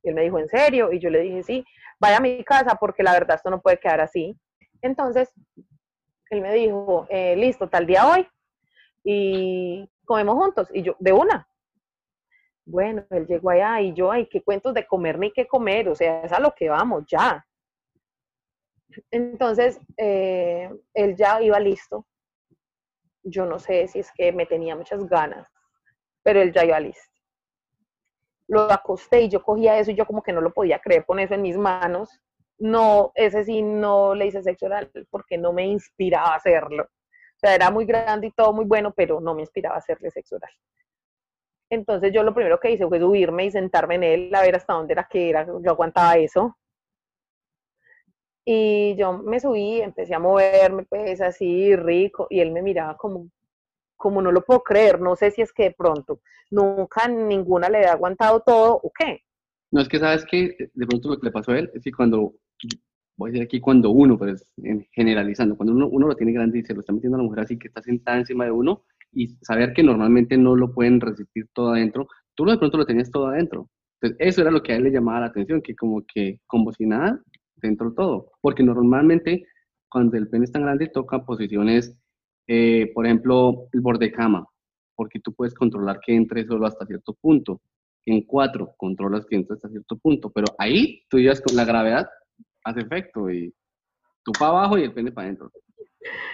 Él me dijo, ¿en serio? Y yo le dije, sí, vaya a mi casa porque la verdad esto no puede quedar así. Entonces, él me dijo, eh, listo, tal día hoy y comemos juntos. Y yo, de una. Bueno, él llegó allá y yo, ay, qué cuentos de comer ni qué comer, o sea, es a lo que vamos, ya. Entonces, eh, él ya iba listo. Yo no sé si es que me tenía muchas ganas, pero él ya iba listo. lo acosté y yo cogía eso y yo como que no lo podía creer con eso en mis manos. No, ese sí no le hice sexo oral porque no me inspiraba a hacerlo. O sea, era muy grande y todo muy bueno, pero no me inspiraba a hacerle sexo oral. Entonces yo lo primero que hice fue subirme y sentarme en él a ver hasta dónde era que era, yo aguantaba eso. Y yo me subí, empecé a moverme, pues así rico, y él me miraba como, como no lo puedo creer, no sé si es que de pronto nunca ninguna le había aguantado todo o qué. No, es que sabes que de pronto lo que le pasó a él es que cuando, voy a decir aquí cuando uno, pero es generalizando, cuando uno, uno lo tiene grande y se lo está metiendo a la mujer así que está sentada encima de uno y saber que normalmente no lo pueden resistir todo adentro, tú de pronto lo tenías todo adentro. Entonces, eso era lo que a él le llamaba la atención, que como que, como si nada, dentro todo. Porque normalmente cuando el pene es tan grande toca posiciones, eh, por ejemplo, el borde cama, porque tú puedes controlar que entre solo hasta cierto punto. En cuatro controlas que entre hasta cierto punto, pero ahí tú llevas con la gravedad, hace efecto y tú para abajo y el pene para adentro.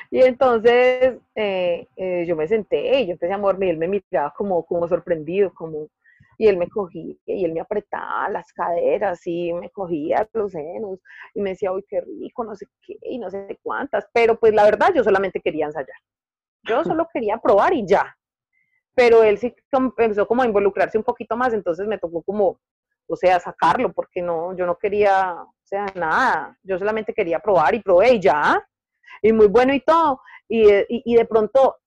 Y entonces eh, eh, yo me senté y yo empecé a moverme y él me miraba como, como sorprendido, como, y él me cogía y él me apretaba las caderas y me cogía los senos y me decía, uy, qué rico, no sé qué y no sé cuántas, pero pues la verdad yo solamente quería ensayar. Yo solo quería probar y ya. Pero él sí empezó como a involucrarse un poquito más, entonces me tocó como, o sea, sacarlo, porque no, yo no quería, o sea, nada, yo solamente quería probar y probé y ya, y muy bueno y todo, y, y de pronto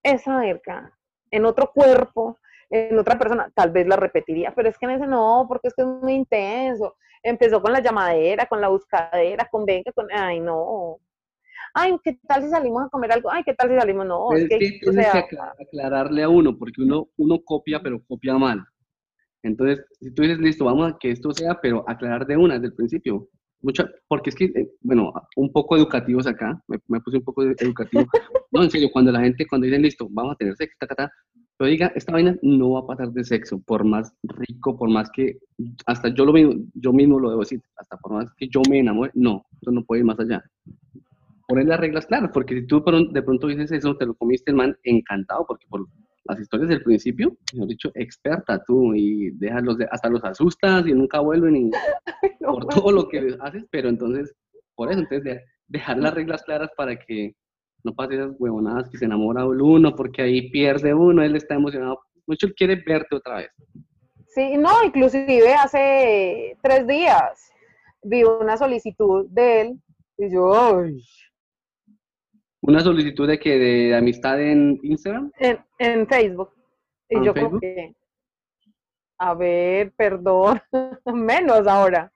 esa verga en otro cuerpo, en otra persona, tal vez la repetiría, pero es que en ese no, porque es que es muy intenso. Empezó con la llamadera, con la buscadera, con venga, con, ay, no. Ay, ¿qué tal si salimos a comer algo? Ay, ¿qué tal si salimos? No, es, que, o sea, que aclararle a uno, porque uno, uno copia, pero copia mal. Entonces, si tú dices, listo, vamos a que esto sea, pero aclarar de una desde el principio. Mucha, porque es que, eh, bueno, un poco educativos acá, me, puse un poco educativo. no, en serio, cuando la gente, cuando dicen, listo, vamos a tener sexo, ta, ta, ta, pero diga, esta vaina no va a pasar de sexo, por más rico, por más que, hasta yo, lo mismo, yo mismo lo debo decir, hasta por más que yo me enamore, no, eso no puede ir más allá. Poner las reglas claras, porque si tú de pronto dices eso, te lo comiste el man encantado, porque por las historias del principio, mejor dicho, experta tú, y déjalos de, hasta los asustas y nunca vuelven y por todo lo que haces, pero entonces, por eso, entonces, dejar las reglas claras para que no pase esas huevonadas que se enamora uno porque ahí pierde uno, él está emocionado, mucho él quiere verte otra vez. Sí, no, inclusive hace tres días vi una solicitud de él y yo, ¿Una solicitud de que de amistad en Instagram? En, Facebook. Y yo Facebook? a ver, perdón, menos ahora.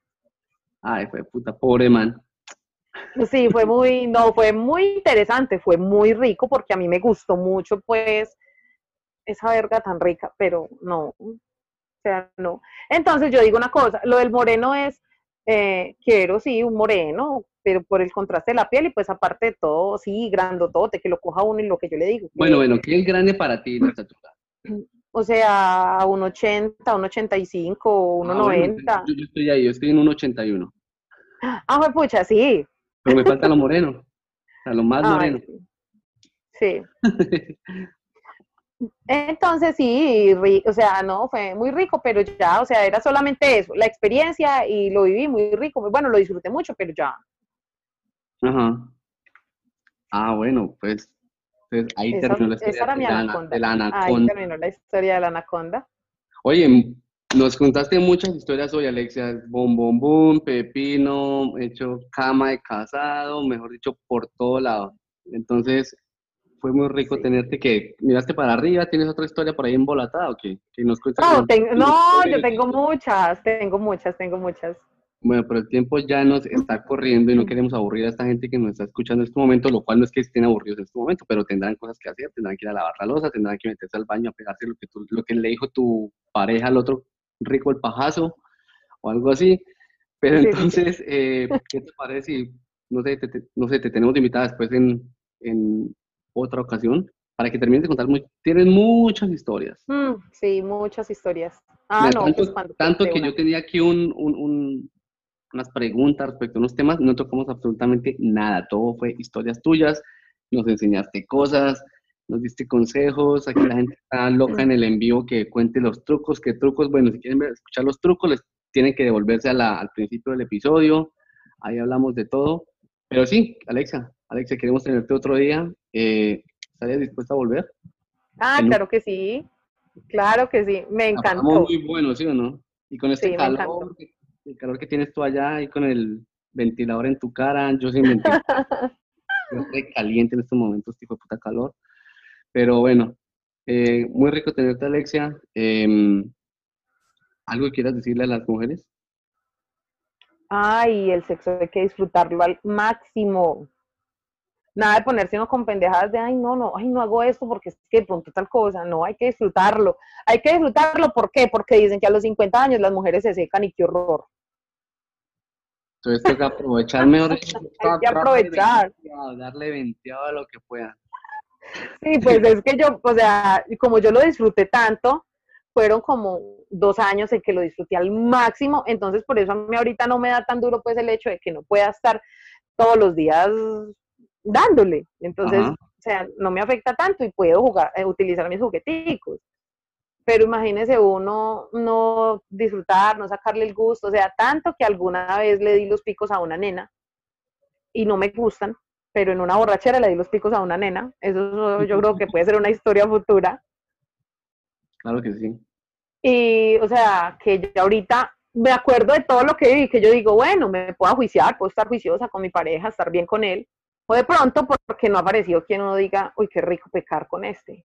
Ay, fue puta, pobre man. Sí, fue muy, no, fue muy interesante, fue muy rico porque a mí me gustó mucho, pues, esa verga tan rica, pero no, o sea, no. Entonces yo digo una cosa, lo del moreno es, eh, quiero, sí, un moreno, pero por el contraste de la piel y pues aparte de todo, sí, grandotote, que lo coja uno y lo que yo le digo. Bueno, bueno, ¿qué es grande para ti la estatura? O sea, un 80, un 85, un 90. Ah, yo, yo, estoy ahí, yo estoy en un 81. Ah, pues pucha, sí. Pero me falta lo moreno. O sea, lo más moreno. Sí. Entonces sí, o sea, no, fue muy rico, pero ya, o sea, era solamente eso, la experiencia y lo viví muy rico, bueno, lo disfruté mucho, pero ya. Ajá. Ah, bueno, pues, pues ahí terminó la historia de, la, anaconda. Ahí terminó la historia de la anaconda. Oye, nos contaste muchas historias hoy, Alexia. Bom, bom, bom, pepino, hecho cama de casado, mejor dicho, por todo lado. Entonces, fue muy rico tenerte que miraste para arriba, ¿tienes otra historia por ahí embolatada o qué? Que nos no, no yo tengo muchas, tengo muchas, tengo muchas. Bueno, pero el tiempo ya nos está corriendo y no queremos aburrir a esta gente que nos está escuchando en este momento, lo cual no es que estén aburridos en este momento, pero tendrán cosas que hacer, tendrán que ir a lavar la losa, tendrán que meterse al baño a pegarse lo que, lo que le dijo tu pareja al otro rico el pajazo o algo así. Pero entonces, eh, ¿qué te parece no sé, te, no sé, te tenemos invitada después en, en otra ocasión para que termines de contar? Muy, tienen muchas historias. Mm, sí, muchas historias. Ah, no, tanto, pues tanto que yo tenía aquí un, un, unas preguntas respecto a unos temas, no tocamos absolutamente nada, todo fue historias tuyas, nos enseñaste cosas, nos diste consejos, aquí la gente está loca en el envío que cuente los trucos, qué trucos, bueno, si quieren escuchar los trucos, les tienen que devolverse al principio del episodio, ahí hablamos de todo, pero sí, Alexa, Alexa, queremos tenerte otro día, eh, ¿estarías dispuesta a volver? Ah, claro que sí, claro que sí, me encantó. Muy bueno, ¿sí o no? Y con este calor, el calor que tienes tú allá y con el ventilador en tu cara, yo sí me estoy caliente en estos momentos, tipo de puta calor. Pero bueno, eh, muy rico tenerte, Alexia. Em, ¿Algo que quieras decirle a las mujeres? Ay, el sexo hay que disfrutarlo al máximo. Nada de ponerse uno con pendejadas de, ay, no, no, ay, no hago esto porque es que pronto tal cosa. No, hay que disfrutarlo. Hay que disfrutarlo, ¿por qué? Porque dicen que a los 50 años las mujeres se secan y qué horror. Entonces tengo que aprovechar mejor. hay que aprovechar. Darle venteado a lo que pueda. Sí, pues es que yo, o sea, como yo lo disfruté tanto, fueron como dos años en que lo disfruté al máximo, entonces por eso a mí ahorita no me da tan duro pues el hecho de que no pueda estar todos los días dándole, entonces, o sea, no me afecta tanto y puedo jugar, eh, utilizar mis jugueticos. Pero imagínese uno no disfrutar, no sacarle el gusto, o sea, tanto que alguna vez le di los picos a una nena y no me gustan, pero en una borrachera le di los picos a una nena. Eso yo creo que puede ser una historia futura. Claro que sí. Y, o sea, que ya ahorita me acuerdo de todo lo que vi, que yo digo, bueno, me puedo juiciar, puedo estar juiciosa con mi pareja, estar bien con él. O de pronto, porque no apareció quien uno diga, uy, qué rico pecar con este.